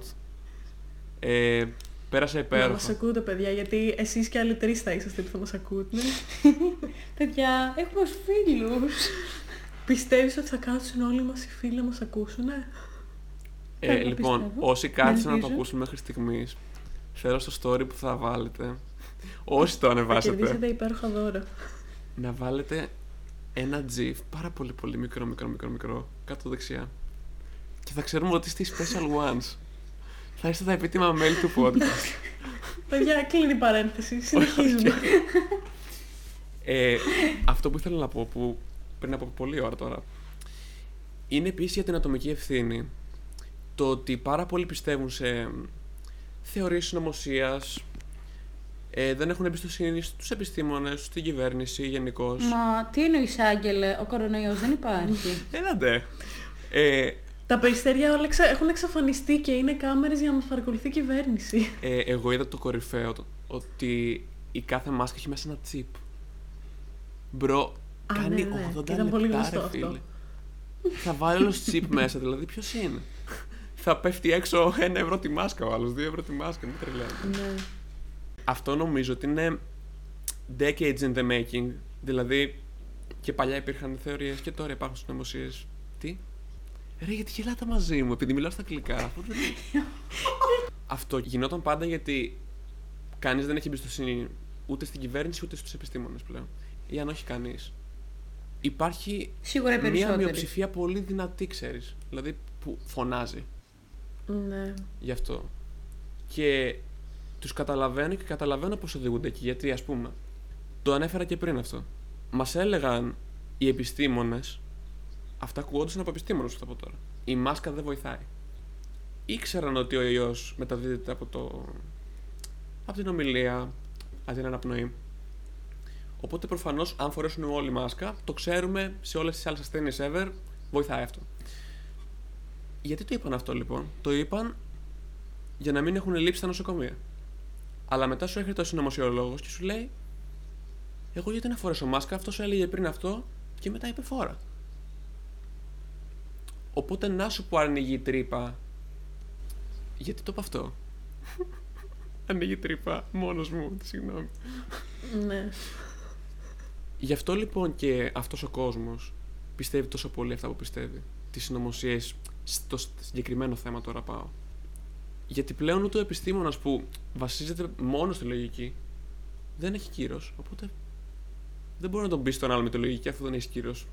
Ε, πέρασα Να υπέροχα. μας ακούτε παιδιά, γιατί εσείς και άλλοι τρεις θα είσαστε που θα μας ακούτε. Παιδιά, έχουμε φίλους. Πιστεύεις ότι θα κάτσουν όλοι μας οι φίλοι να μας ακούσουνε; Ε, Εγώ λοιπόν, πιστεύω. όσοι κάθισαν να το Ελπίζω. ακούσουν μέχρι στιγμής, θέλω στο story που θα βάλετε, όσοι το Θα ανεβάσετε, κερδίσετε υπέροχα δώρα. να βάλετε ένα GIF πάρα πολύ πολύ μικρό, μικρό, μικρό, μικρό, κάτω δεξιά. Και θα ξέρουμε ότι είστε οι special ones. Θα είστε τα επίτιμα μέλη του podcast. Παιδιά, κλείνει η παρένθεση. Συνεχίζουμε. ε, αυτό που ήθελα να πω, που πριν από πολλή ώρα τώρα, είναι επίσης για την ατομική ευθύνη. Το ότι πάρα πολλοί πιστεύουν σε θεωρίες συνωμοσίας, ε, δεν έχουν εμπιστοσύνη στους επιστήμονες, στην κυβέρνηση γενικώς. Μα τι εννοείς Άγγελε, ο κορονοϊός δεν υπάρχει. Έλατε. Ε, Τα περιστέρια όλα εξα- έχουν εξαφανιστεί και είναι κάμερες για να μας παρακολουθεί η κυβέρνηση. ε, εγώ είδα το κορυφαίο, το- ότι η κάθε μάσκα έχει μέσα ένα τσίπ. Μπρο, Α, κάνει ναι, ναι. 80 Ήταν πολύ λεπτά, γνωστό ρε αυτό. φίλε. Θα βάλει όλος τσίπ μέσα, δηλαδή ποιος είναι; Θα πέφτει έξω ένα ευρώ τη μάσκα ο άλλος, δύο ευρώ τη μάσκα, μην τρελαίνετε. ναι. Αυτό νομίζω ότι είναι decades in the making. Δηλαδή και παλιά υπήρχαν θεωρίες και τώρα υπάρχουν συνωμοσίες. Τι; Ρε γιατί γελάτε μαζί μου επειδή μιλάω στα αγγλικά. Αυτό, δεν... Αυτό γινόταν πάντα γιατί κανείς δεν έχει εμπιστοσύνη ούτε στην κυβέρνηση ούτε στους επιστήμονες πλέον. Ή αν όχι κανείς. Υπάρχει Σίγουρα οι μια περισσότεροι. μειοψηφία πολύ δυνατή, ξέρεις. Δηλαδή που φωνάζει Ναι. γι' αυτό. Και τους καταλαβαίνω και καταλαβαίνω πώς οδηγούνται εκεί. Γιατί, ας πούμε, το ανέφερα και πριν αυτό. Μας έλεγαν οι επιστήμονες, αυτά ακουγόντουσαν από επιστήμονες αυτό από τώρα. Η μάσκα δεν βοηθάει. Ήξεραν ότι ο ιός μεταδίδεται από, το... από την ομιλία, από την αναπνοή. Οπότε προφανώς αν φορέσουν όλοι μάσκα, το ξέρουμε σε όλες τις άλλες ασθένειες ever, βοηθάει αυτό. Γιατί το είπαν αυτό λοιπόν; Το είπαν για να μην έχουν λείψει στα νοσοκομεία. Αλλά μετά σου έρχεται ο συνωμοσιολόγος και σου λέει, Εγώ γιατί να φορέσω μάσκα, αυτός έλεγε πριν αυτό και μετά είπε φόρα. Οπότε να σου πω ανοίγει η τρύπα. Γιατί το είπα αυτό; ανοίγει τρύπα μόνος μου, συγγνώμη. Ναι. Γι' αυτό λοιπόν και αυτός ο κόσμος πιστεύει τόσο πολύ αυτά που πιστεύει. Τις συνωμοσίες στο συγκεκριμένο θέμα τώρα πάω. Γιατί πλέον ούτε ο επιστήμονας που βασίζεται μόνο στη λογική δεν έχει κύρος. Οπότε δεν μπορεί να τον πεις στον άλλο με τη λογική αφού δεν έχει κύρος.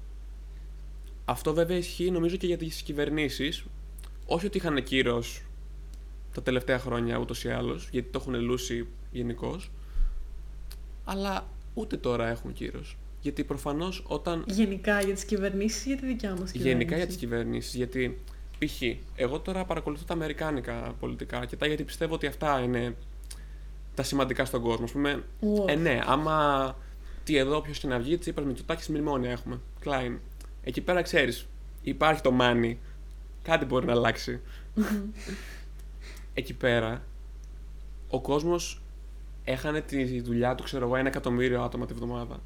Αυτό βέβαια ισχύει νομίζω και για τις κυβερνήσεις. Όχι ότι είχαν κύρος τα τελευταία χρόνια ούτως ή άλλως, γιατί το έχουν λούσει γενικώ. Αλλά ούτε τώρα έχουν κύρος. Γιατί προφανώς όταν Γενικά για τις κυβερνήσεις ή για τη δικιά μας κυβέρνηση. Γενικά για τις κυβερνήσεις. Γιατί π.χ. εγώ τώρα παρακολουθώ τα αμερικάνικα πολιτικά και τα γιατί πιστεύω ότι αυτά είναι τα σημαντικά στον κόσμο. Α πούμε, Wow. ε, ναι, άμα τι εδώ, ποιο και να βγει, Τσίπρας Μητσοτάκη μνημόνια έχουμε. Κλάιν. Εκεί πέρα ξέρεις, υπάρχει το money. Κάτι μπορεί να αλλάξει. Εκεί πέρα, ο κόσμος έχανε τη δουλειά του, ξέρω εγώ, ένα εκατομμύριο άτομα τη βδομάδα.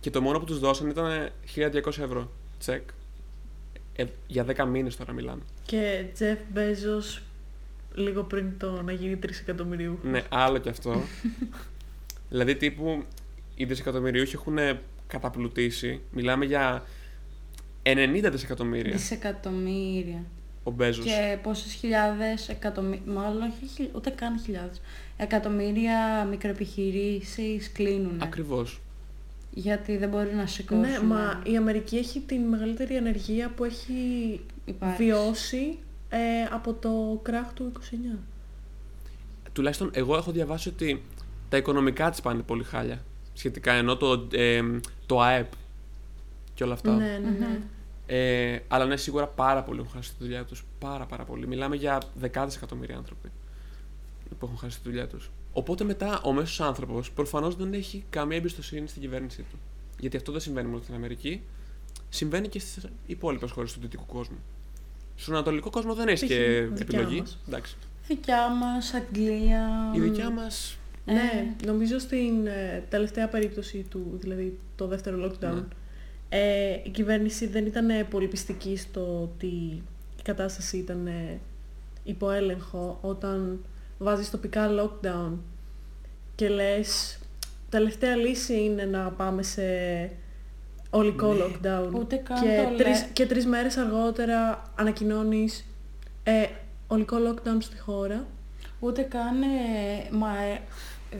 Και το μόνο που τους δώσαν ήταν 1200 ευρώ. Τσεκ. Ε, για 10 μήνες τώρα μιλάμε. Και Τζεφ Μπέζος λίγο πριν το να γίνει 3 εκατομμυρίου. Ναι, άλλο κι αυτό. δηλαδή, τύπου οι δισεκατομμυριούχοι έχουν καταπλουτίσει. Μιλάμε για 90 δισεκατομμύρια Δισεκατομμύρια. ο Μπέζος. Και πόσες χιλιάδες εκατομμύρια, μάλλον όχι χιλ- ούτε καν χιλιάδες, εκατομμύρια μικροεπιχειρήσεις κλείνουν. Ακριβώς. Γιατί δεν μπορεί να σηκώσουν. Ναι, μα η Αμερική έχει την μεγαλύτερη ανεργία που έχει Υπάρχει. βιώσει ε, από το κράχ του 29. Τουλάχιστον εγώ έχω διαβάσει ότι τα οικονομικά της πάνε πολύ χάλια. Σχετικά ενώ το, ε, το ΑΕΠ και όλα αυτά. Ναι, ναι, ναι. Ε, αλλά ναι, σίγουρα πάρα πολλοί έχουν χάσει τη δουλειά τους. Πάρα, πάρα πολύ. Μιλάμε για δεκάδες εκατομμύρια άνθρωποι που έχουν χάσει τη δουλειά τους. Οπότε μετά ο μέσος άνθρωπος προφανώς δεν έχει καμία εμπιστοσύνη στην κυβέρνησή του. Γιατί αυτό δεν συμβαίνει μόνο στην Αμερική. Συμβαίνει και στις υπόλοιπες χώρες του δυτικού κόσμου. Στον Ανατολικό κόσμο δεν έχει Π.χ. και δικιά επιλογή. μας. Εντάξει. Δικιά μας, Αγγλία. Η δικιά μας. Ε, Ναι, νομίζω στην ε, τελευταία περίπτωση του, δηλαδή το δεύτερο lockdown, Ναι. Ε, η κυβέρνηση δεν ήταν ε, πολύ πιστική στο ότι η κατάσταση ήταν ε, υπό έλεγχο όταν βάζεις τοπικά lockdown και λες τελευταία λύση είναι να πάμε σε ολικό Ναι. lockdown Ούτε καν και, το τρεις, λέ- και τρεις μέρες αργότερα ανακοινώνεις ε, ολικό lockdown στη χώρα Ούτε καν ε, μα, ε,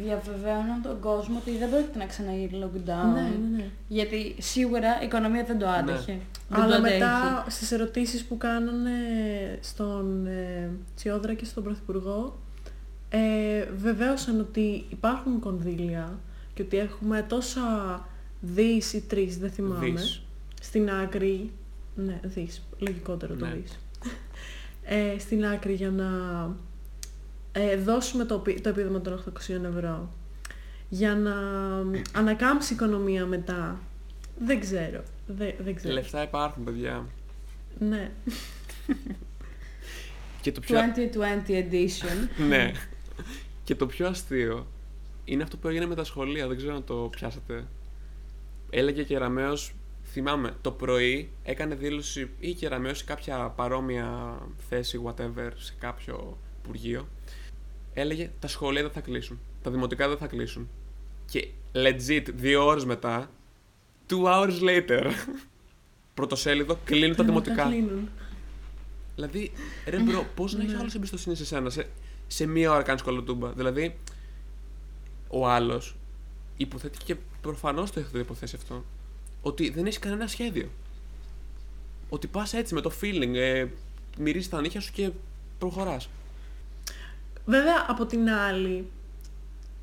διαβεβαίωναν τον κόσμο ότι δεν πρόκειται να ξαναγίνει lockdown. ναι, ναι, ναι. Γιατί σίγουρα η οικονομία δεν το άντεχε. Δεν Αλλά το αντέχει. μετά στις ερωτήσεις που κάνανε στον ε, Τσιόδρα και στον Πρωθυπουργό ε, βεβαίωσαν ότι υπάρχουν κονδύλια και ότι έχουμε τόσα δις ή τρεις, δεν θυμάμαι, Δις. στην άκρη, ναι δις, λογικότερο το Ναι. δις, ε, στην άκρη για να ε, δώσουμε το, πι- το επίδομα των 800 ευρώ για να ανακάμψει η οικονομία μετά. Δεν ξέρω. Δεν, δεν ξέρω. Λεφτά υπάρχουν, παιδιά. Ναι. Και το πιο. 2020 edition. ναι. Και το πιο αστείο είναι αυτό που έγινε με τα σχολεία. Δεν ξέρω αν το πιάσατε. Έλεγε και Ραμαίος, θυμάμαι, το πρωί έκανε δήλωση ή και Ραμαίος σε κάποια παρόμοια θέση, whatever, σε κάποιο υπουργείο. Έλεγε τα σχολεία δεν θα κλείσουν. Τα δημοτικά δεν θα κλείσουν. Και legit, δύο ώρες μετά, two hours later, πρωτοσέλιδο, κλείνουν τα δημοτικά. κλείνουν. Δηλαδή, ρε bro, πώς να έχει Ναι. άλλος εμπιστοσύνη σε σένα, σε, σε μία ώρα κάνεις κολοτούμπα. Δηλαδή, ο άλλος υποθέτει και προφανώς το έχετε υποθέσει αυτό, ότι δεν έχει κανένα σχέδιο. Ότι πας έτσι με το feeling, ε, μυρίζεις τα νύχια σου και προχωράς. Βέβαια, από την άλλη,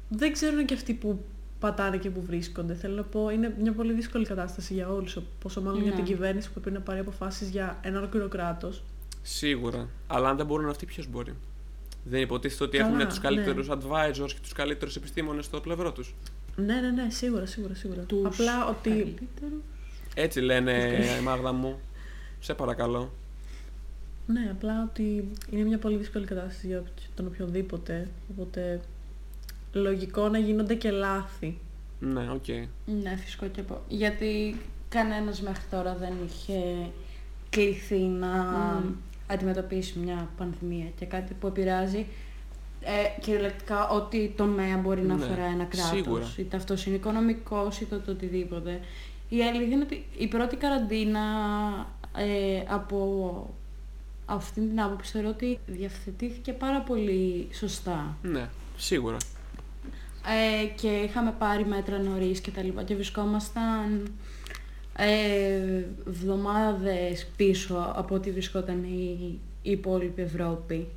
δεν ξέρουν και αυτοί που πατάνε και που βρίσκονται. Θέλω να πω, είναι μια πολύ δύσκολη κατάσταση για όλους, πόσο μάλλον για Ναι. την κυβέρνηση που πρέπει να πάρει αποφάσεις για ένα ολόκληρο κράτος. Σίγουρα. Αλλά αν δεν μπορούν αυτοί, ποιος μπορεί; Δεν υποτίθεται ότι Καλά, έχουν τους καλύτερους ναι. advisors και τους καλύτερους επιστήμονες στο πλευρό τους. Ναι, ναι, ναι, σίγουρα, σίγουρα, σίγουρα. Τους Απλά ότι καλύτερους. Έτσι λένε, η Μάγδα μου. Σε παρακαλώ. Ναι, απλά ότι είναι μια πολύ δύσκολη κατάσταση για τον οποιοδήποτε. Οπότε λογικό να γίνονται και λάθη. Ναι, οκ. Ναι, φυσικό και πω. Γιατί κανένας μέχρι τώρα δεν είχε κληθεί να Μμμ. αντιμετωπίσει μια πανδημία και κάτι που επηρεάζει ε, κυριολεκτικά ό,τι τομέα μπορεί να Ναι, αφορά ένα κράτος. σίγουρα. Είτε αυτός είναι οικονομικός, είτε το οτιδήποτε. Η αλήθεια είναι ότι η πρώτη καραντίνα ε, από αυτήν την άποψη θεωρώ ότι διευθετήθηκε πάρα πολύ σωστά. Ναι, σίγουρα. Ε, και είχαμε πάρει μέτρα νωρίς και τα λοιπά και βρισκόμασταν ε, εβδομάδες πίσω από ό,τι βρισκόταν η, η υπόλοιπη Ευρώπη.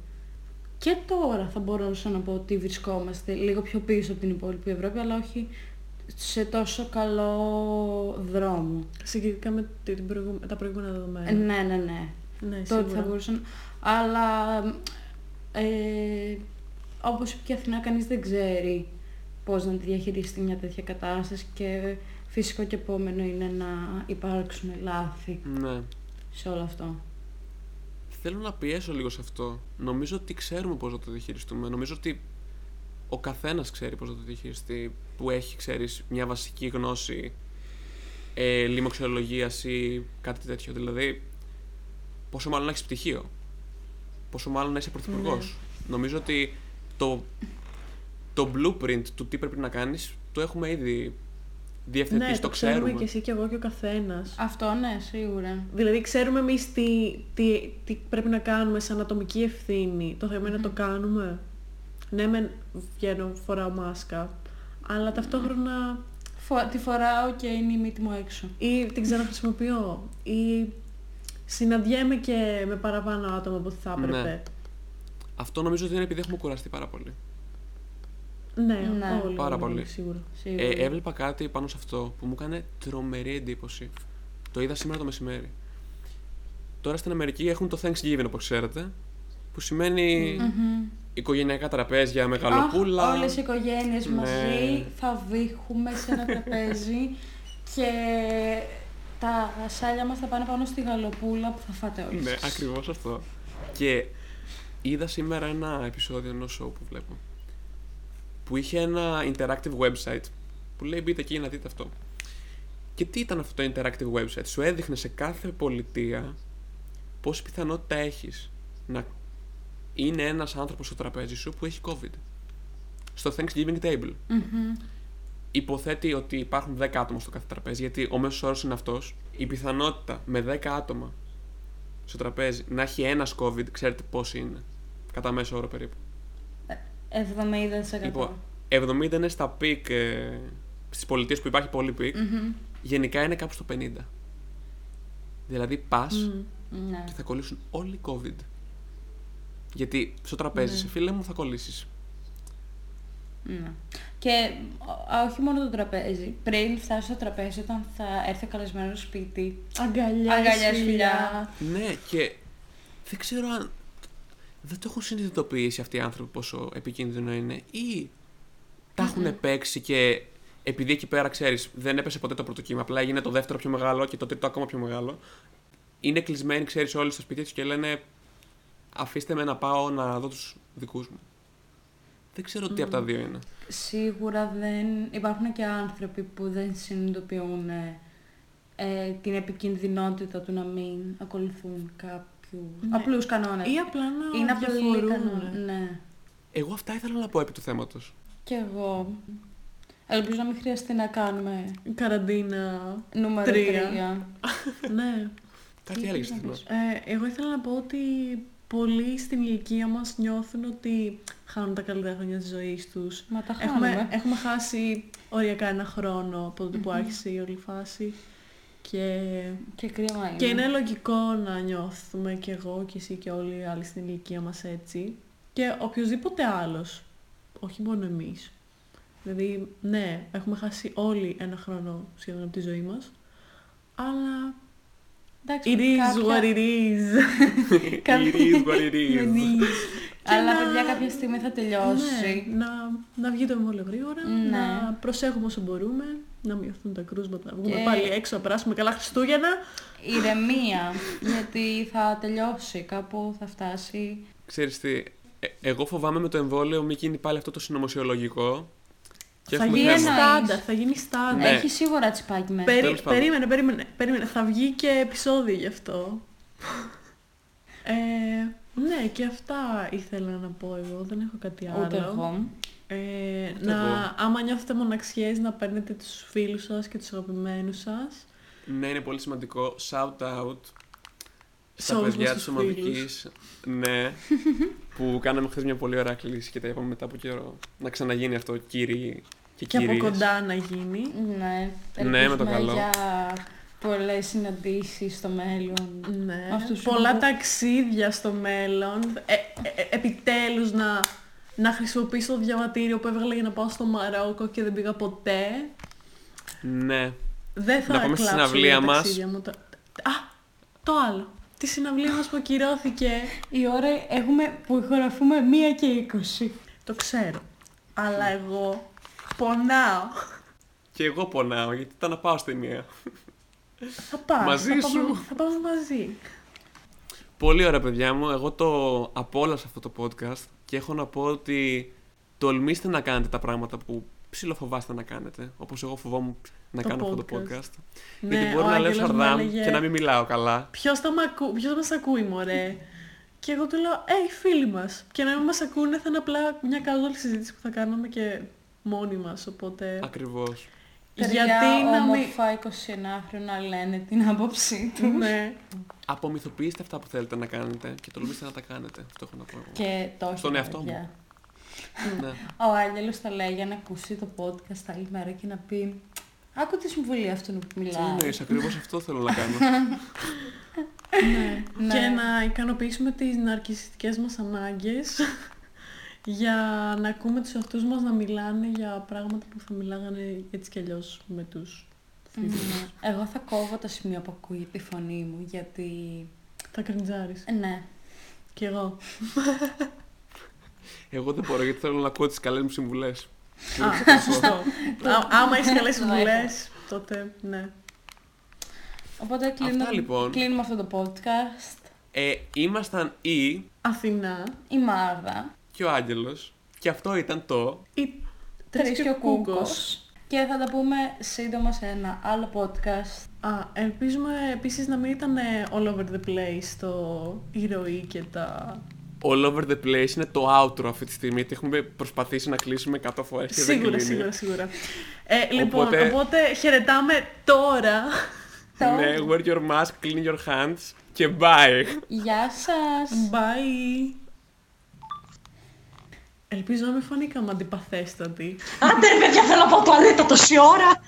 Και τώρα θα μπορούσα να πω ότι βρισκόμαστε λίγο πιο πίσω από την υπόλοιπη Ευρώπη, αλλά όχι σε τόσο καλό δρόμο. Συγκριτικά με την προηγου- τα προηγούμενα δεδομένα. Ε, ναι, ναι, ναι. Ναι, Τότε σίγουρα. θα μπορούσαν. Αλλά ε, όπως είπε και η Αθηνά, κανείς δεν ξέρει πώς να τη διαχειριστεί μια τέτοια κατάσταση και φυσικό και επόμενο είναι να υπάρξουν λάθη Ναι. σε όλο αυτό. Θέλω να πιέσω λίγο σε αυτό. Νομίζω ότι ξέρουμε πώς να το διαχειριστούμε. Νομίζω ότι ο καθένας ξέρει πώς να το διαχειριστεί. Που έχει, ξέρεις, μια βασική γνώση ε, λοιμοξιολογίας ή κάτι τέτοιο. Δηλαδή, πόσο μάλλον να έχεις πτυχίο. Πόσο μάλλον να είσαι πρωθυπουργός. Νομίζω ότι το, το blueprint του τι πρέπει να κάνεις το έχουμε ήδη διευθετήσει, ναι, το ξέρουμε ξέρουμε. και εσύ και εγώ και ο καθένας. Αυτό ναι, σίγουρα. Δηλαδή ξέρουμε εμείς τι, τι, τι πρέπει να κάνουμε σαν ατομική ευθύνη. Το θέμα είναι να το κάνουμε. Ναι, μεν βγαίνω, φοράω μάσκα, αλλά ταυτόχρονα Φο- τη φοράω και είναι η μύτη μου έξω. ή την ξαναχρησιμοποιώ ή συναντιέμαι και με παραπάνω άτομα από ό,τι θα έπρεπε. Ναι. Αυτό νομίζω ότι είναι επειδή έχουμε κουραστεί πάρα πολύ. Ναι, Ναι. όλοι, Πάρα όλοι, πολύ. σίγουρα. Σίγουρα. Ε, έβλεπα κάτι πάνω σε αυτό που μου έκανε τρομερή εντύπωση. Το είδα σήμερα το μεσημέρι. Τώρα στην Αμερική έχουν το Thanksgiving όπως ξέρετε, που σημαίνει Μμμ. οικογενειακά τραπέζια, Αχ, μεγαλοπούλα. όλες οι οικογένειες Ναι. μαζί θα βήχουμε σε ένα τραπέζι και τα σάλια μας θα πάνε πάνω στη γαλοπούλα που θα φάτε όλοι Ναι, σας. ακριβώς αυτό. Και είδα σήμερα ένα επεισόδιο ενός show που βλέπω, που είχε ένα interactive website, που λέει μπείτε εκεί να δείτε αυτό. Και τι ήταν αυτό το interactive website, σου έδειχνε σε κάθε πολιτεία πόση πιθανότητα έχεις να είναι ένας άνθρωπος στο τραπέζι σου που έχει COVID. Στο Thanksgiving table. Μμμ. Υποθέτει ότι υπάρχουν 10 άτομα στο κάθε τραπέζι, γιατί ο μέσος όρος είναι αυτός. Η πιθανότητα με 10 άτομα στο τραπέζι να έχει ένας COVID, ξέρετε πόση είναι. Κατά μέσο όρο περίπου. 70%. Λοιπόν, 70 είναι στα peak ε, στις πολιτείες που υπάρχει πολύ peak. Μμμ. Γενικά είναι κάπου στο 50. Δηλαδή πας Μμ. Ναι. και θα κολλήσουν όλοι COVID. Γιατί στο τραπέζι, Ναι. σε φίλε μου, θα κολλήσεις. Ναι. Και α, όχι μόνο το τραπέζι. Πριν φτάσει στο τραπέζι, όταν θα έρθει ο καλεσμένος σπίτι, Αγκαλιάς, Αγκαλιάς, φιλιά. Ναι, και δεν ξέρω αν. Δεν το έχουν συνειδητοποιήσει αυτοί οι άνθρωποι πόσο επικίνδυνο είναι ή τα έχουν παίξει και επειδή εκεί πέρα ξέρεις, δεν έπεσε ποτέ το πρώτο κύμα, απλά έγινε το δεύτερο πιο μεγάλο και το τρίτο ακόμα πιο μεγάλο. Είναι κλεισμένοι, ξέρεις, όλοι στο σπίτι τους και λένε Αφήστε με να πάω να δω τους δικούς μου. Δεν ξέρω τι από τα δύο είναι. σίγουρα δεν υπάρχουν και άνθρωποι που δεν συνειδητοποιούν ε, ε, την επικινδυνότητα του να μην ακολουθούν κάποιους Ναι. απλούς κανόνες. Ή απλά να Είναι απλοί διαφορούν. κανόνες. Ναι. Εγώ αυτά ήθελα να πω επί του θέματος. Και εγώ. Ελπίζω να μην χρειαστεί να κάνουμε Καραντίνα. νούμερο Τρία. 3. ναι. Κάτι Τι έλεγες θες να Αθηνά. πεις; Ε, εγώ ήθελα να πω ότι πολλοί στην ηλικία μας νιώθουν ότι χάνουν τα καλύτερα χρόνια της ζωής τους. Μα τα χάνουμε. Έχουμε, έχουμε χάσει οριακά ένα χρόνο από τότε που άρχισε η όλη φάση. Και, Και κρίμα είναι. και είναι λογικό να νιώθουμε κι εγώ και εσύ και όλοι οι άλλοι στην ηλικία μας έτσι. Και οποιοδήποτε άλλος. Όχι μόνο εμείς. Δηλαδή, ναι, έχουμε χάσει όλοι ένα χρόνο σχεδόν από τη ζωή μας. Αλλά Εντάξει, it is κάποια- what it is. It is what it is. Δεν είναι. Και Αλλά να- παιδιά κάποια στιγμή θα τελειώσει. Ναι, να, να βγει το εμβόλιο γρήγορα, Ναι. να προσέχουμε όσο μπορούμε, να μειωθούν τα κρούσματα, να βγούμε Και- πάλι έξω, να περάσουμε καλά Χριστούγεννα. Ηρεμία. γιατί θα τελειώσει. Κάπου θα φτάσει. Ξέρεις τι, Ε, εγώ φοβάμαι με το εμβόλιο μην γίνει πάλι αυτό το συνωμοσιολογικό. Και θα έχουμε γίνει θέμα. στάνταρ, θα γίνει στάνταρ. Ναι. Έχει σίγουρα τσιπάκι μέσα. Περί- Τέλος πάντων. περίμενε, περίμενε, περίμενε. Θα βγει και επεισόδιο γι' αυτό. ε, ναι, και αυτά ήθελα να πω εγώ. Δεν έχω κάτι άλλο. Ούτε εγώ. Ε, Ούτε να, εγώ. άμα νιώθετε μοναξιές, να παίρνετε τους φίλους σας και τους αγαπημένους σας. Ναι, είναι πολύ σημαντικό. Shout out Σε στα όλους παιδιά μας της τους ομαδικής. ναι. που κάναμε χθες μια πολύ ωραία κλίση και τα είπαμε μετά από καιρό. Να ξαναγίνει αυτό, κύριοι και, Και από κυρίες. κοντά να γίνει. Ναι, Ναι, με το ελπίζουμε καλό. για πολλές συναντήσεις στο μέλλον. Ναι. Αυτούς Πολλά που- ταξίδια στο μέλλον. Ε, ε, ε, επιτέλους να, να χρησιμοποιήσω το διαβατήριο που έβγαλα για να πάω στο Μαρόκο και δεν πήγα ποτέ. Ναι. Δεν θα Να πάμε στη κλάψω συναυλία για τα μας. ταξίδια Μου. Το- Α, το άλλο. Τη συναυλία μας που ακυρώθηκε. Η ώρα έχουμε που ηχογραφούμε 1 και 20. Το ξέρω. Αλλά εγώ πονάω. Και εγώ πονάω γιατί ήταν να πάω στη μία. Θα πάω. Μαζί θα σου. Πάμε, θα πάμε μαζί. Πολύ ωραία, παιδιά μου. Εγώ το απόλαυσα αυτό το podcast και έχω να πω ότι τολμήστε να κάνετε τα πράγματα που ψιλοφοβάστε να κάνετε. Όπως εγώ φοβόμουν να Το κάνω αυτό το podcast. podcast. Ναι, γιατί μπορεί ο να λέω Άγγελος μου σαρδάμ έλεγε, και να μην μιλάω καλά. Ποιος, θα μ' ακού, ποιος μας ακούει μωρέ; και εγώ του λέω, ε, οι φίλοι μας. Και να μην μας ακούνε θα είναι απλά μια casual συζήτηση που θα κάνουμε και μόνοι μας. Οπότε, Ακριβώς. γιατί Τρία να μην... όμορφα 21χρονα λένε την άποψή τους. ναι. Απομυθοποιήστε αυτά που θέλετε να κάνετε και τολμήστε να τα κάνετε. Αυτό έχω να πω εγώ. Και το όχι, Στον εαυτό μου. παιδιά. ναι. Ο Άγγελος θα λέει για να ακούσει το podcast άλλη μέρα και να πει Άκου τη συμβουλή αυτού που Τι μιλάει. εννοείς, ακριβώς αυτό θέλω να κάνω. ναι. Ναι. Και να ικανοποιήσουμε τις ναρκισιστικές μας ανάγκες για να ακούμε τους εαυτούς μας να μιλάνε για πράγματα που θα μιλάγανε έτσι κι αλλιώς με τους φίλους. Ναι. Εγώ θα κόβω το σημείο που ακούει τη φωνή μου γιατί. Θα κρυντζάρεις. Ε, ναι. Κι εγώ. Εγώ δεν μπορώ γιατί θέλω να ακούω τις καλές μου συμβουλές. Α, σωστό. Α, άμα έχεις καλές Το συμβουλές, τότε ναι. Οπότε κλείνω, λοιπόν. κλείνουμε αυτό το podcast. Ε, ήμασταν η Αθηνά, Η Μάρδα. Και ο Άγγελος και αυτό ήταν το... η Τρεις και ο Κούκος. Και θα τα πούμε σύντομα σε ένα άλλο podcast. Α, ελπίζουμε επίσης να μην ήταν ε, all over the place το η ροή και τα... All over the place είναι το outro αυτή τη στιγμή. Γιατί έχουμε προσπαθήσει να κλείσουμε 100 φορές και δεν Σίγουρα, κλείνει. σίγουρα, σίγουρα. Ε, λοιπόν, Οπότε- οπότε... χαιρετάμε τώρα. Ναι, wear your mask, clean your hands και bye. Γεια σας! Bye. Ελπίζω να μην φανήκαμε αντιπαθέστατοι. Άντε ρε παιδιά θέλω να πάω τουαλέτα τόση ώρα.